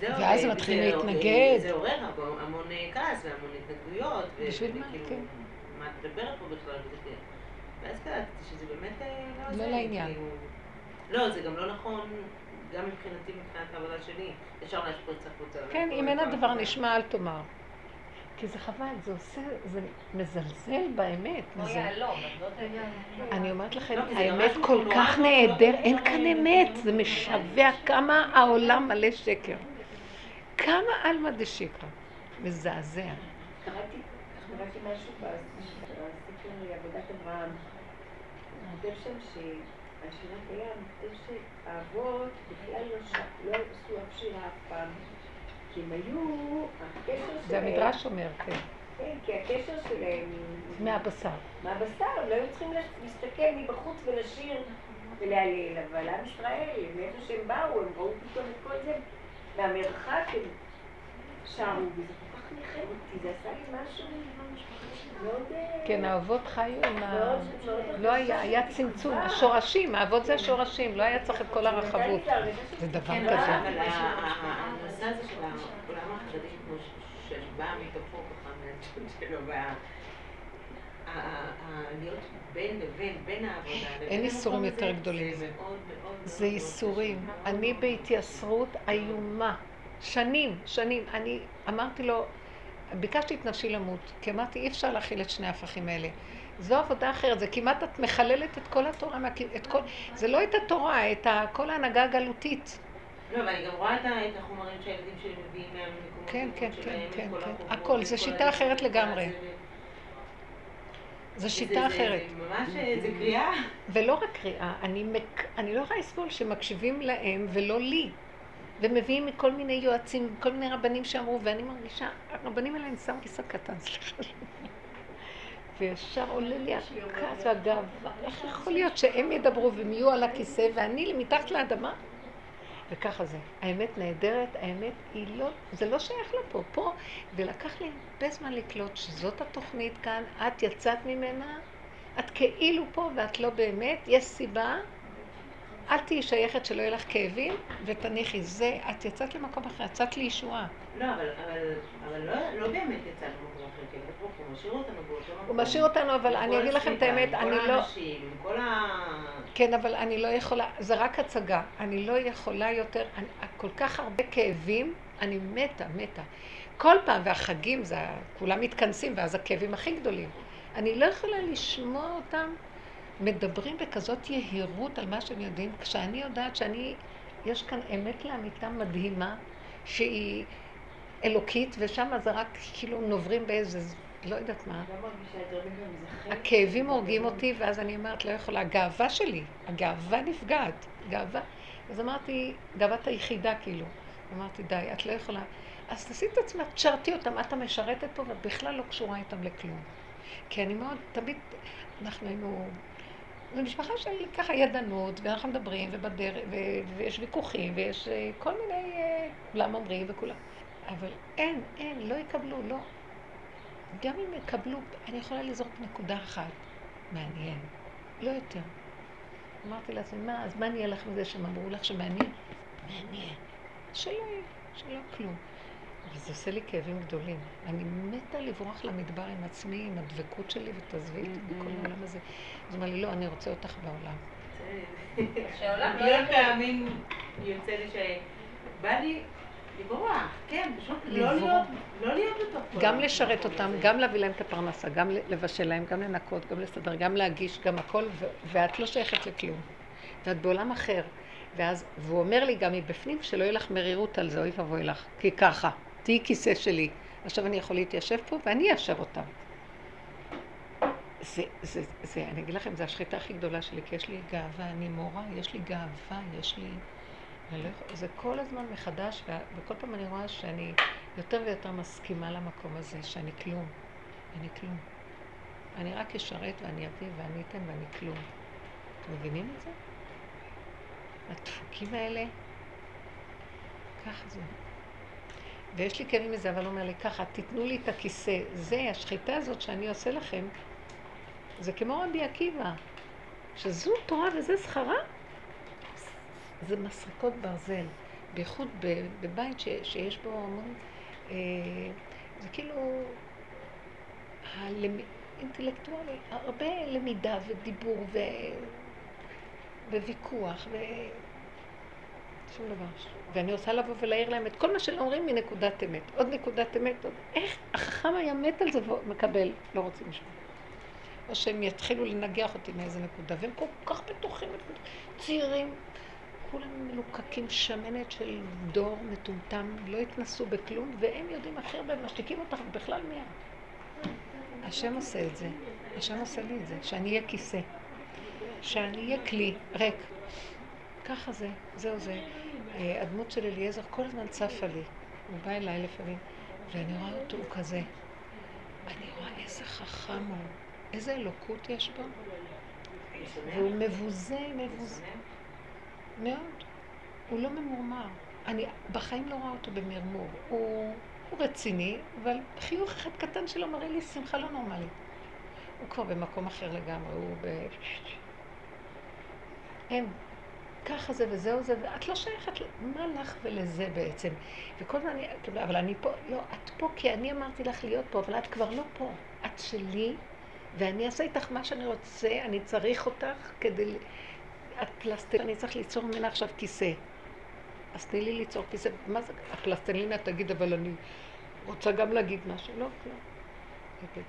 זהו, ואז ו- הם מתחילים להתנגד. זה עורר המון- אה, כעס והמון התנגדויות. בשביל מה? וכאילו, כן. מה את מדברת פה בכלל? כן. ואז קלטתי שזה באמת אה, לא לא לעניין. כאילו- לא, זה גם לא נכון, גם מבחינתי, מבחינת העבודה שלי. ישר להשפריץ החוצה. כן, ולכל אם אין הדבר. נשמע, אל תאמר. כי זה חבל, זה עושה, זה מזלזל באמת. כמו יהלום, לא יודעת. אני אומרת לכם, לא, האמת כל כך נהדר, אין כאן אמת, זה משווע כמה העולם מלא שקר. כמה עלמא דשיקרא. מזעזע. קראתי, משהו בספר עבודת אברהם. כותב שם שעל שירת הים, כותב שהאבות בכלל לא לא עשו אף שירה אף פעם. כי הם היו, הקשר שלהם... זה המדרש אומר, כן. כן, כי הקשר שלהם... מהבשר. מהבשר, הם לא היו צריכים להסתכל מבחוץ ולשיר ולהלל, אבל עם ישראל, מאיפה שהם באו, הם ראו פתאום את כל זה, מהמרחק הם שרו, כך ניחם אותי, זה עשה לי משהו מאוד... כן, האבות חיו עם ה... לא היה, היה צמצום, השורשים, האבות זה השורשים, לא היה צריך את כל הרחבות. זה דבר כן, כזה. אבל הנושא הזה של העולם החרדי, כמו שבא מתוכו ככה מהצ'וט שלו, להיות בין לבין, בין העבודה לבין אין איסורים יותר גדולים. זה. קשה. אני בהתייסרות איומה. שנים, שנים. אני אמרתי לו, ביקשתי את נפשי למות, כי אמרתי, אי אפשר להכיל את שני ההפכים האלה. זו עבודה אחרת, זה כמעט את מחללת את כל התורה, את כל, זה לא את התורה, את ה- כל ההנהגה הגלותית. לא, אבל אני גם רואה את החומרים שהילדים שלי מביאים מהמקומות כן, כן, כן, כן, כן. הכל, כל שיטה אחרת לגמרי. זו שיטה אחרת. זה ממש, אה, זה קריאה. ולא רק קריאה. אני לא יכולה לסבול שמקשיבים להם ולא לי. ומביאים מכל מיני יועצים, כל מיני רבנים שאמרו, ואני מרגישה, הרבנים האלה אני שם כיסא קטן, [LAUGHS] סליחה. וישר עולה לי הכעס והגאווה, איך יכול להיות שהם ידברו והם יהיו על הכיסא ואני מתחת לאדמה? וככה זה. האמת נהדרת, האמת היא לא, זה לא שייך לפה. פה, ולקח לי הרבה זמן לקלוט שזאת התוכנית כאן, את יצאת ממנה, את כאילו פה ואת לא באמת, יש סיבה, אל תהיי שייכת שלא יהיה לך כאבים, ותניחי, זה, את יצאת למקום אחר, יצאת לישועה. לא, אבל, אבל, אבל לא, לא באמת יצאנו למקום אחר, כי הוא משאיר אותנו באותו מקום. הוא משאיר אותנו, אבל אני כל אגיד לכם את האמת, אני כל לא... האנשים, עם כל ה... כן, אבל אני לא יכולה, זה רק הצגה. אני לא יכולה יותר, אני, כל כך הרבה כאבים, אני מתה, מתה. כל פעם, והחגים, זה, כולם מתכנסים, ואז הכאבים הכי גדולים. אני לא יכולה לשמוע אותם מדברים בכזאת יהירות על מה שהם יודעים, כשאני יודעת שאני, יש כאן אמת לאמיתה מדהימה, שהיא אלוקית, ושם זה רק כאילו נוברים באיזה, לא יודעת מה. הכאבים הורגים אותי, ואז אני אומרת, לא יכולה, הגאווה שלי, הגאווה נפגעת, גאווה. אז אמרתי, גאוות היחידה כאילו. אמרתי, די, את לא יכולה. אז תעשי את עצמך, תשרתי אותם, את המשרתת פה, ואת בכלל לא קשורה איתם לכלום. כי אני מאוד, תמיד, אנחנו היינו, זו משפחה של ככה ידענות, ואנחנו מדברים, ובדרך, ו, ויש ויכוחים, ויש אה, כל מיני, אה, כולם אומרים וכולם. אבל אין, אין, לא יקבלו, לא. גם אם יקבלו, אני יכולה לזרוק נקודה אחת. מעניין. לא יותר. אמרתי לעצמי, מה, אז מה נהיה לך מזה שהם אמרו לך שמעניין? מעניין. שלא יהיה, שלא כלום. אבל זה עושה לי כאבים גדולים. אני מתה לברוח למדבר עם עצמי, עם הדבקות שלי, ותעזבי אותי בכל העולם הזה. אז הוא אמר לי, לא, אני רוצה אותך בעולם. שהעולם לא. פעמים יוצא לי שבא לי לברוח, כן, פשוט לא. להיות, לא להיות בתוך כל גם לשרת אותם. גם להביא להם את הפרנסה, גם לבשל להם, גם לנקות, גם לסדר, גם להגיש, גם הכל, ו- ואת לא שייכת לכלום. ואת בעולם אחר. ואז, והוא אומר לי גם מבפנים, שלא יהיה לך מרירות על זה, אוי ואבוי לך, כי ככה, תהיי כיסא שלי. עכשיו אני יכול להתיישב פה ואני אאשר אותם. זה, זה, זה, אני אגיד לכם, זו השחיטה הכי גדולה שלי, כי יש לי גאווה, אני מורה, יש לי גאווה, יש לי... לא יכול, זה כל הזמן מחדש, וכל פעם אני רואה שאני יותר ויותר מסכימה למקום הזה, שאני כלום. אני כלום. אני רק אשרת ואני אביא ואני אתן ואני כלום. אתם מבינים את זה? הדפוקים האלה, ככה זה. ויש לי כאבים מזה, אבל הוא אומר לי, ככה, תיתנו לי את הכיסא. זה, השחיטה הזאת שאני עושה לכם, זה כמו רבי עקיבא, שזו תורה וזה שכרה, זה מסריקות ברזל. בייחוד בבית ש, שיש בו המון, אה, זה כאילו הלמ... אינטלקטואלי, הרבה למידה ודיבור ו... וויכוח ו... שום דבר. ואני רוצה לבוא ולהעיר להם את כל מה שהם אומרים מנקודת אמת. עוד נקודת אמת, עוד... איך החכם היה מת על זה ומקבל, לא רוצים לשמוע. או שהם יתחילו לנגח אותי מאיזה נקודה, והם כל כך בטוחים, צעירים, כולם מלוקקים שמנת של דור מטומטם, לא התנסו בכלום, והם יודעים הכי הרבה, משתיקים אותך בכלל מי את? השם עושה את זה, השם עושה לי את זה, שאני אהיה כיסא, שאני אהיה כלי ריק. ככה זה, זהו זה. אה, הדמות של אליעזר כל הזמן צפה לי. הוא בא אליי לפעמים, ואני רואה אותו, הוא כזה. אני רואה איזה חכם הוא, איזה אלוקות יש בו. והוא מבוזה, מבוזה. מאוד. הוא לא ממורמר. אני בחיים לא רואה אותו במרמור. הוא, הוא רציני, אבל חיוך אחד קטן שלו מראה לי שמחה לא נורמלית. הוא כבר במקום אחר לגמרי, הוא ב... אין. ככה זה וזהו זה, ואת לא שייכת, מה לך ולזה בעצם? וכל הזמן כאילו, אבל אני פה, לא, את פה כי אני אמרתי לך להיות פה, אבל את כבר לא פה. את שלי, ואני אעשה איתך מה שאני רוצה, אני צריך אותך כדי... את פלסטלינה, אני צריך ליצור ממנה עכשיו כיסא. אז תני לי ליצור כיסא. מה זה? הפלסטלינה תגיד, אבל אני רוצה גם להגיד משהו. לא, לא. תגיד.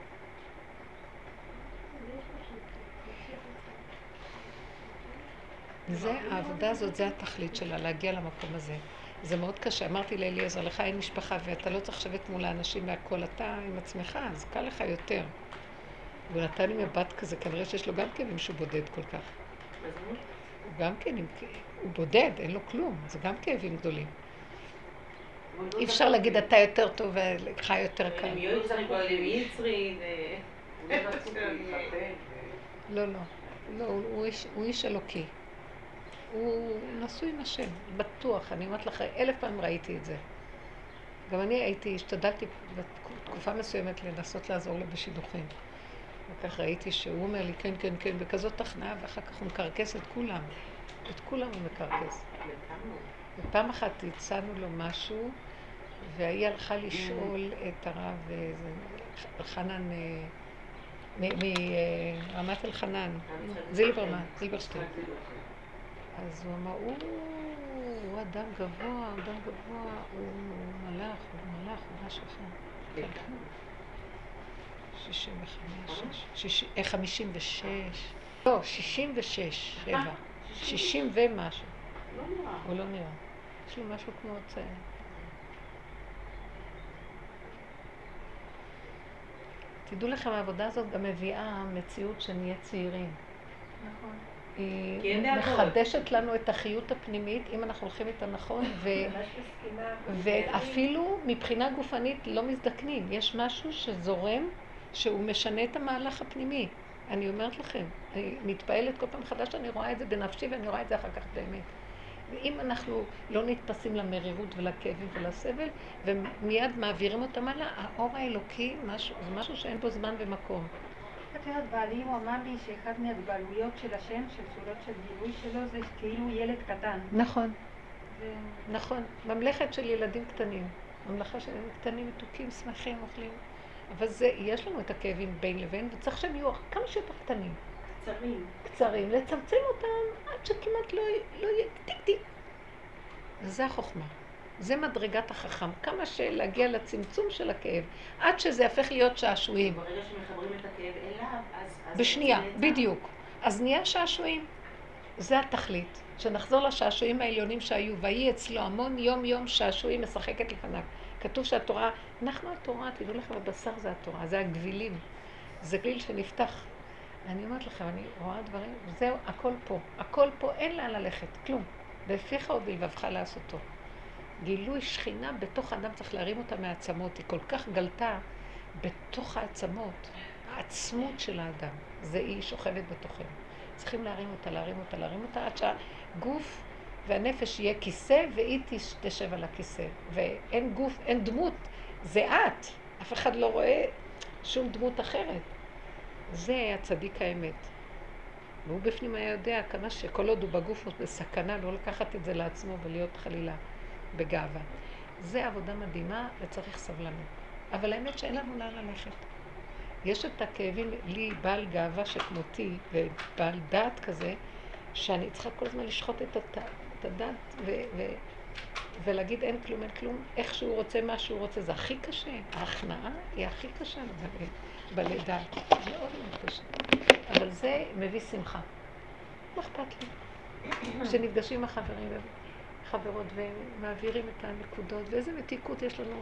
זה, העבודה הזאת, זה התכלית שלה, להגיע למקום הזה. זה מאוד קשה. אמרתי לאליעזר, לך אין משפחה ואתה לא צריך לשבת מול האנשים והכל, אתה עם עצמך, אז קל לך יותר. והוא נתן לי מבט כזה, כנראה שיש לו גם כאבים שהוא בודד כל כך. הוא גם כן, הוא בודד, אין לו כלום, זה גם כאבים גדולים. אי אפשר להגיד, אתה יותר טוב ולך יותר קל. הם יוצרים פועלים יצרי, לא, לא. לא, הוא איש, הוא איש אלוקי. הוא נשוי עם השם, בטוח. אני אומרת לך, אלף פעם ראיתי את זה. גם אני הייתי, השתדלתי בתקופה מסוימת לנסות לעזור לו בשידוכים. וכך ראיתי שהוא אומר לי, כן, כן, כן, בכזאת תכנעה, ואחר כך הוא מקרקס את כולם. את כולם הוא מקרקס. ופעם אחת הצענו לו משהו, והיא הלכה לשאול את הרב חנן, מרמת אלחנן, זילברמן, זילברשטיין. אז הוא אמר, הוא אדם גבוה, הוא אדם גבוה, הוא מלאך, הוא מלאך, הוא משהו אחר. שישים וחמש, חמישים ושש, לא, שישים ושש, שבע. שישים ומשהו. הוא לא נראה. יש לו משהו כמו צעיר. תדעו לכם, העבודה הזאת גם מביאה מציאות שנהיה צעירים. נכון. מחדשת לנו את החיות הפנימית, אם אנחנו הולכים איתה נכון, ו... ואפילו מבחינה גופנית לא מזדקנים. יש משהו שזורם, שהוא משנה את המהלך הפנימי. אני אומרת לכם, אני מתפעלת כל פעם מחדש שאני רואה את זה בנפשי ואני רואה את זה אחר כך באמת. ואם אנחנו לא נתפסים למרירות ולכאבים ולסבל, ומיד מעבירים אותם הלאה, האור האלוקי משהו, זה משהו שאין בו זמן ומקום. את יודעת, בעלי הוא אמר לי שאחד מהגבלויות של השם, של צורות של גילוי שלו, זה כאילו ילד קטן. נכון. זה... נכון. ממלכת של ילדים קטנים. ממלכה של ילדים קטנים, מתוקים, שמחים, אוכלים. אבל זה, יש לנו את הכאבים בין לבין, וצריך שהם יהיו כמה שיותר קטנים. קצרים. קצרים, לצמצם אותם עד שכמעט לא, לא יהיה טיק טיק. וזה החוכמה. זה מדרגת החכם. כמה שלהגיע לצמצום של הכאב, עד שזה יהפך להיות שעשועים. ברגע שמחברים את הכאב אליו, אז... בשנייה. בדיוק. אז נהיה שעשועים. זה התכלית. שנחזור לשעשועים העליונים שהיו, ויהי אצלו המון יום יום שעשועים משחקת לפניו. כתוב שהתורה, אנחנו התורה, תדעו לכם, הבשר זה התורה, זה הגבילים. זה גליל שנפתח. אני אומרת לכם, אני רואה דברים, זהו, הכל פה. הכל פה, אין לאן ללכת, כלום. בפיך ובלבבך לעשותו. גילוי שכינה בתוך האדם, צריך להרים אותה מהעצמות. היא כל כך גלתה בתוך העצמות, העצמות של האדם. זה היא שוכבת בתוכנו. צריכים להרים אותה, להרים אותה, להרים אותה, עד שהגוף והנפש יהיה כיסא, והיא תש- תשב על הכיסא. ואין גוף, אין דמות, זה את. אף אחד לא רואה שום דמות אחרת. זה הצדיק האמת. והוא בפנים היה יודע כמה שכל עוד הוא בגוף הוא בסכנה לא לקחת את זה לעצמו ולהיות חלילה בגאווה. זה עבודה מדהימה וצריך סבלנות. אבל האמת שאין לנו לאן ללכת. יש את הכאבים, לי בעל גאווה שכמותי, ובעל דעת כזה, שאני צריכה כל הזמן לשחוט את, הת, את הדעת ו, ו, ולהגיד אין כלום, אין כלום, איך שהוא רוצה, מה שהוא רוצה. זה הכי קשה. ההכנעה היא הכי קשה בלידה. מאוד מאוד קשה. אבל זה מביא שמחה. מה אכפת לי? כשנפגשים החברים וחברות ומעבירים את הנקודות, ואיזה מתיקות יש לנו.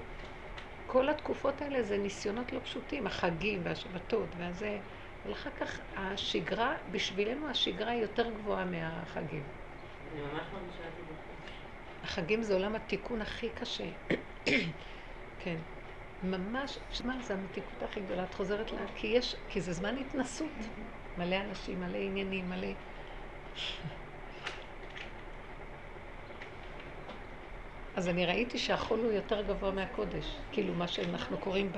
כל התקופות האלה זה ניסיונות לא פשוטים, החגים והשבתות והזה, אבל אחר כך השגרה, בשבילנו השגרה היא יותר גבוהה מהחגים. אני ממש מרגישה את זה בחוץ. החגים זה עולם התיקון הכי קשה. [COUGHS] כן. ממש, שמע, זה המתיקות הכי גדולה. את חוזרת לה, כי יש, כי זה זמן התנסות. מלא אנשים, מלא עניינים, מלא... אז אני ראיתי שהחול הוא יותר גבוה מהקודש. כאילו, מה שאנחנו קוראים ב...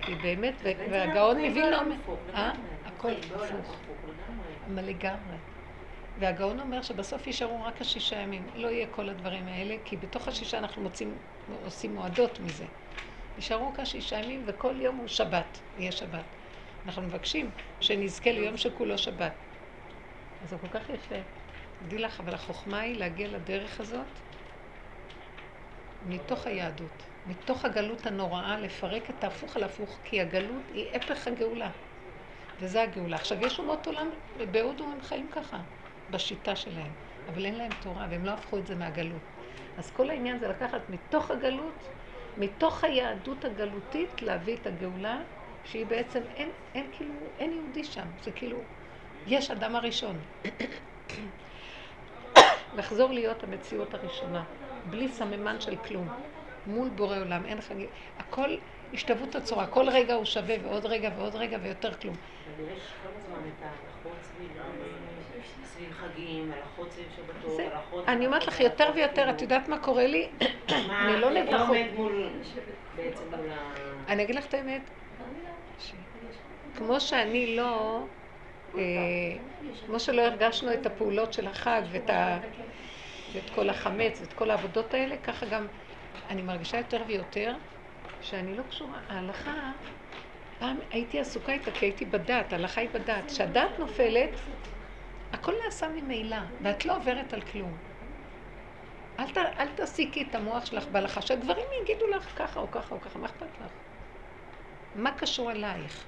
כי באמת, והגאון מווילנה אומר... אה? הכל הפוך. אבל לגמרי. והגאון אומר שבסוף יישארו רק השישה ימים. לא יהיה כל הדברים האלה, כי בתוך השישה אנחנו מוצאים, עושים מועדות מזה. יישארו רק השישה ימים, וכל יום הוא שבת, יהיה שבת. אנחנו מבקשים שנזכה ליום שכולו שבת. אז זה כל כך יפה. תדעי לך, אבל החוכמה היא להגיע לדרך הזאת מתוך היהדות, מתוך הגלות הנוראה, לפרק את ההפוך על הפוך, כי הגלות היא הפך הגאולה. וזה הגאולה. עכשיו, יש אומות עולם, בהודו הם חיים ככה, בשיטה שלהם, אבל אין להם תורה, והם לא הפכו את זה מהגלות. אז כל העניין זה לקחת מתוך הגלות, מתוך היהדות הגלותית, להביא את הגאולה, שהיא בעצם, אין, אין כאילו, אין יהודי שם, זה כאילו, יש אדם הראשון. [COUGHS] לחזור להיות המציאות הראשונה, בלי סממן של כלום, מול בורא עולם, אין חגים, הכל השתוות הצורה, כל רגע הוא שווה ועוד רגע ועוד רגע ויותר כלום. אבל יש כל הזמן את ההלכות סביב, חגים, הלכות סביב שבתות, הלכות... אני אומרת לך יותר ויותר, את יודעת מה קורה לי? מה- אני לא איך נבוכות. עומד מול, בעצם מול ה... אני אגיד לך את האמת, כמו שאני לא, אה, כמו שלא הרגשנו את הפעולות של החג ואת, ה, ואת כל החמץ ואת כל העבודות האלה, ככה גם אני מרגישה יותר ויותר שאני לא קשורה. ההלכה, פעם הייתי עסוקה איתה כי הייתי בדת, ההלכה היא בדת. כשהדת נופלת, הכל נעשה ממילא, ואת לא עוברת על כלום. אל, ת, אל תעסיקי את המוח שלך בהלכה, שהגברים יגידו לך ככה או ככה או ככה, מה אכפת לך? מה קשור אלייך?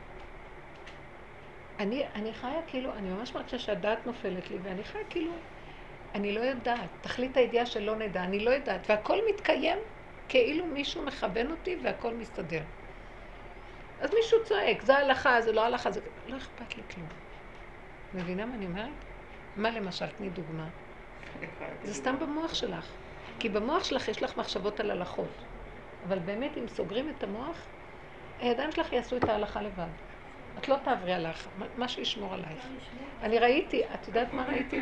אני, אני חיה כאילו, אני ממש מרגישה שהדעת נופלת לי, ואני חיה כאילו, אני לא יודעת. תכלית הידיעה שלא נדע, אני לא יודעת. והכל מתקיים כאילו מישהו מכוון אותי והכל מסתדר. אז מישהו צועק, זה הלכה, זה לא הלכה, זה... לא אכפת לי כלום. מבינה מה אני אומרת? מה למשל? תני דוגמה. זה סתם במוח שלך. כי במוח שלך יש לך מחשבות על הלכות. אבל באמת, אם סוגרים את המוח, הידיים שלך יעשו את ההלכה לבד. את לא תעברי עליך, משהו ישמור עלייך. אני ראיתי, את יודעת מה ראיתי?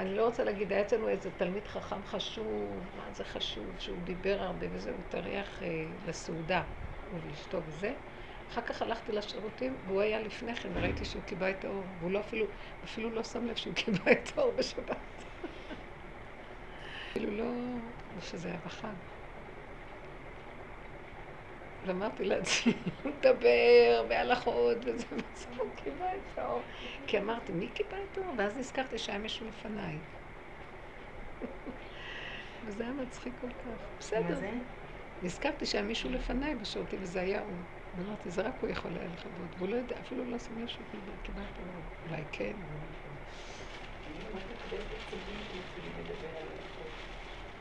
אני לא רוצה להגיד, היה אצלנו איזה תלמיד חכם חשוב, מה זה חשוב, שהוא דיבר הרבה וזה, הוא התארח אה, לסעודה, הוא ואשתו וזה. אחר כך הלכתי לשירותים, והוא היה לפני כן, וראיתי שהוא קיבע את האור, והוא לא אפילו, אפילו לא שם לב שהוא קיבע את האור בשבת. [LAUGHS] לא, לא שזה היה בחג. ואמרתי לעצמי, הוא מדבר בהלכות וזה, בסוף הוא קיבע את האור. כי אמרתי, מי קיבע את האור? ואז נזכרתי שהיה מישהו לפניי. [LAUGHS] וזה היה מצחיק כל כך. בסדר. נזכרתי שהיה מישהו לפניי בשירותים, וזה היה הוא. ואמרתי, זה רק הוא יכול היה לכבות. והוא לא יודע, אפילו לא שם לב שהוא קיבל קיבל את האור. אולי כן.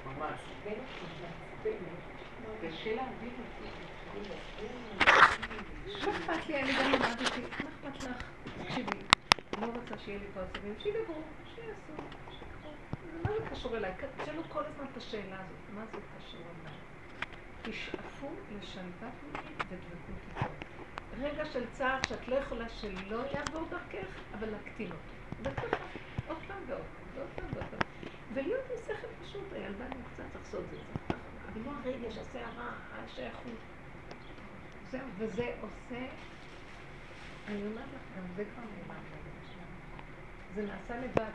ממש. לא אכפת לי, אני גם למדתי, מה אכפת לך? תקשיבי, לא רוצה שיהיה לי פה עצבים, שידברו, שיעשו, שיקחו. מה זה קשור אליי? תשאלו כל הזמן את השאלה הזאת, מה זה קשור אליי? תשאפו לשלוות ממני ודבקות איתו. רגע של צער שאת לא יכולה שלא יעבור דרכך, אבל להקטין אותו. וככה, עוד פעם ועוד פעם, ועוד פעם ועוד פעם. ולהיות עם שכל פשוט, הילדה אני קצת לחסות את זה. אבל לא הרגש, הסערה, השייכות. זהו, וזה עושה, אני אומרת לך, גם זה כבר נאמר. זה נעשה לבד.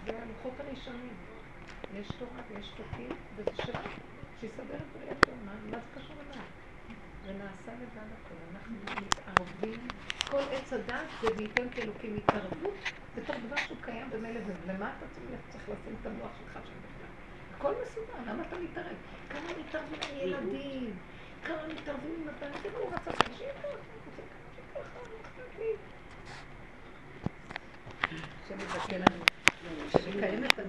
זה הלוחות הראשונים. יש תורה ויש חוקים, וזה שלה, שיסדר את בריאתו, מה מה זה קשור אליי? ונעשה לבד הכל, אנחנו מתערבים, כל עץ הדת זה וייתן כאלוקים התערבות בתוך דבר שהוא קיים במילא ולמה אתה צריך לשים את המוח שלך שם בכלל? הכל מסודר, למה אתה מתערב? כמה מתערבים עם ילדים, כמה מתערבים עם הבן, כאילו הוא רצה רוצה ככה,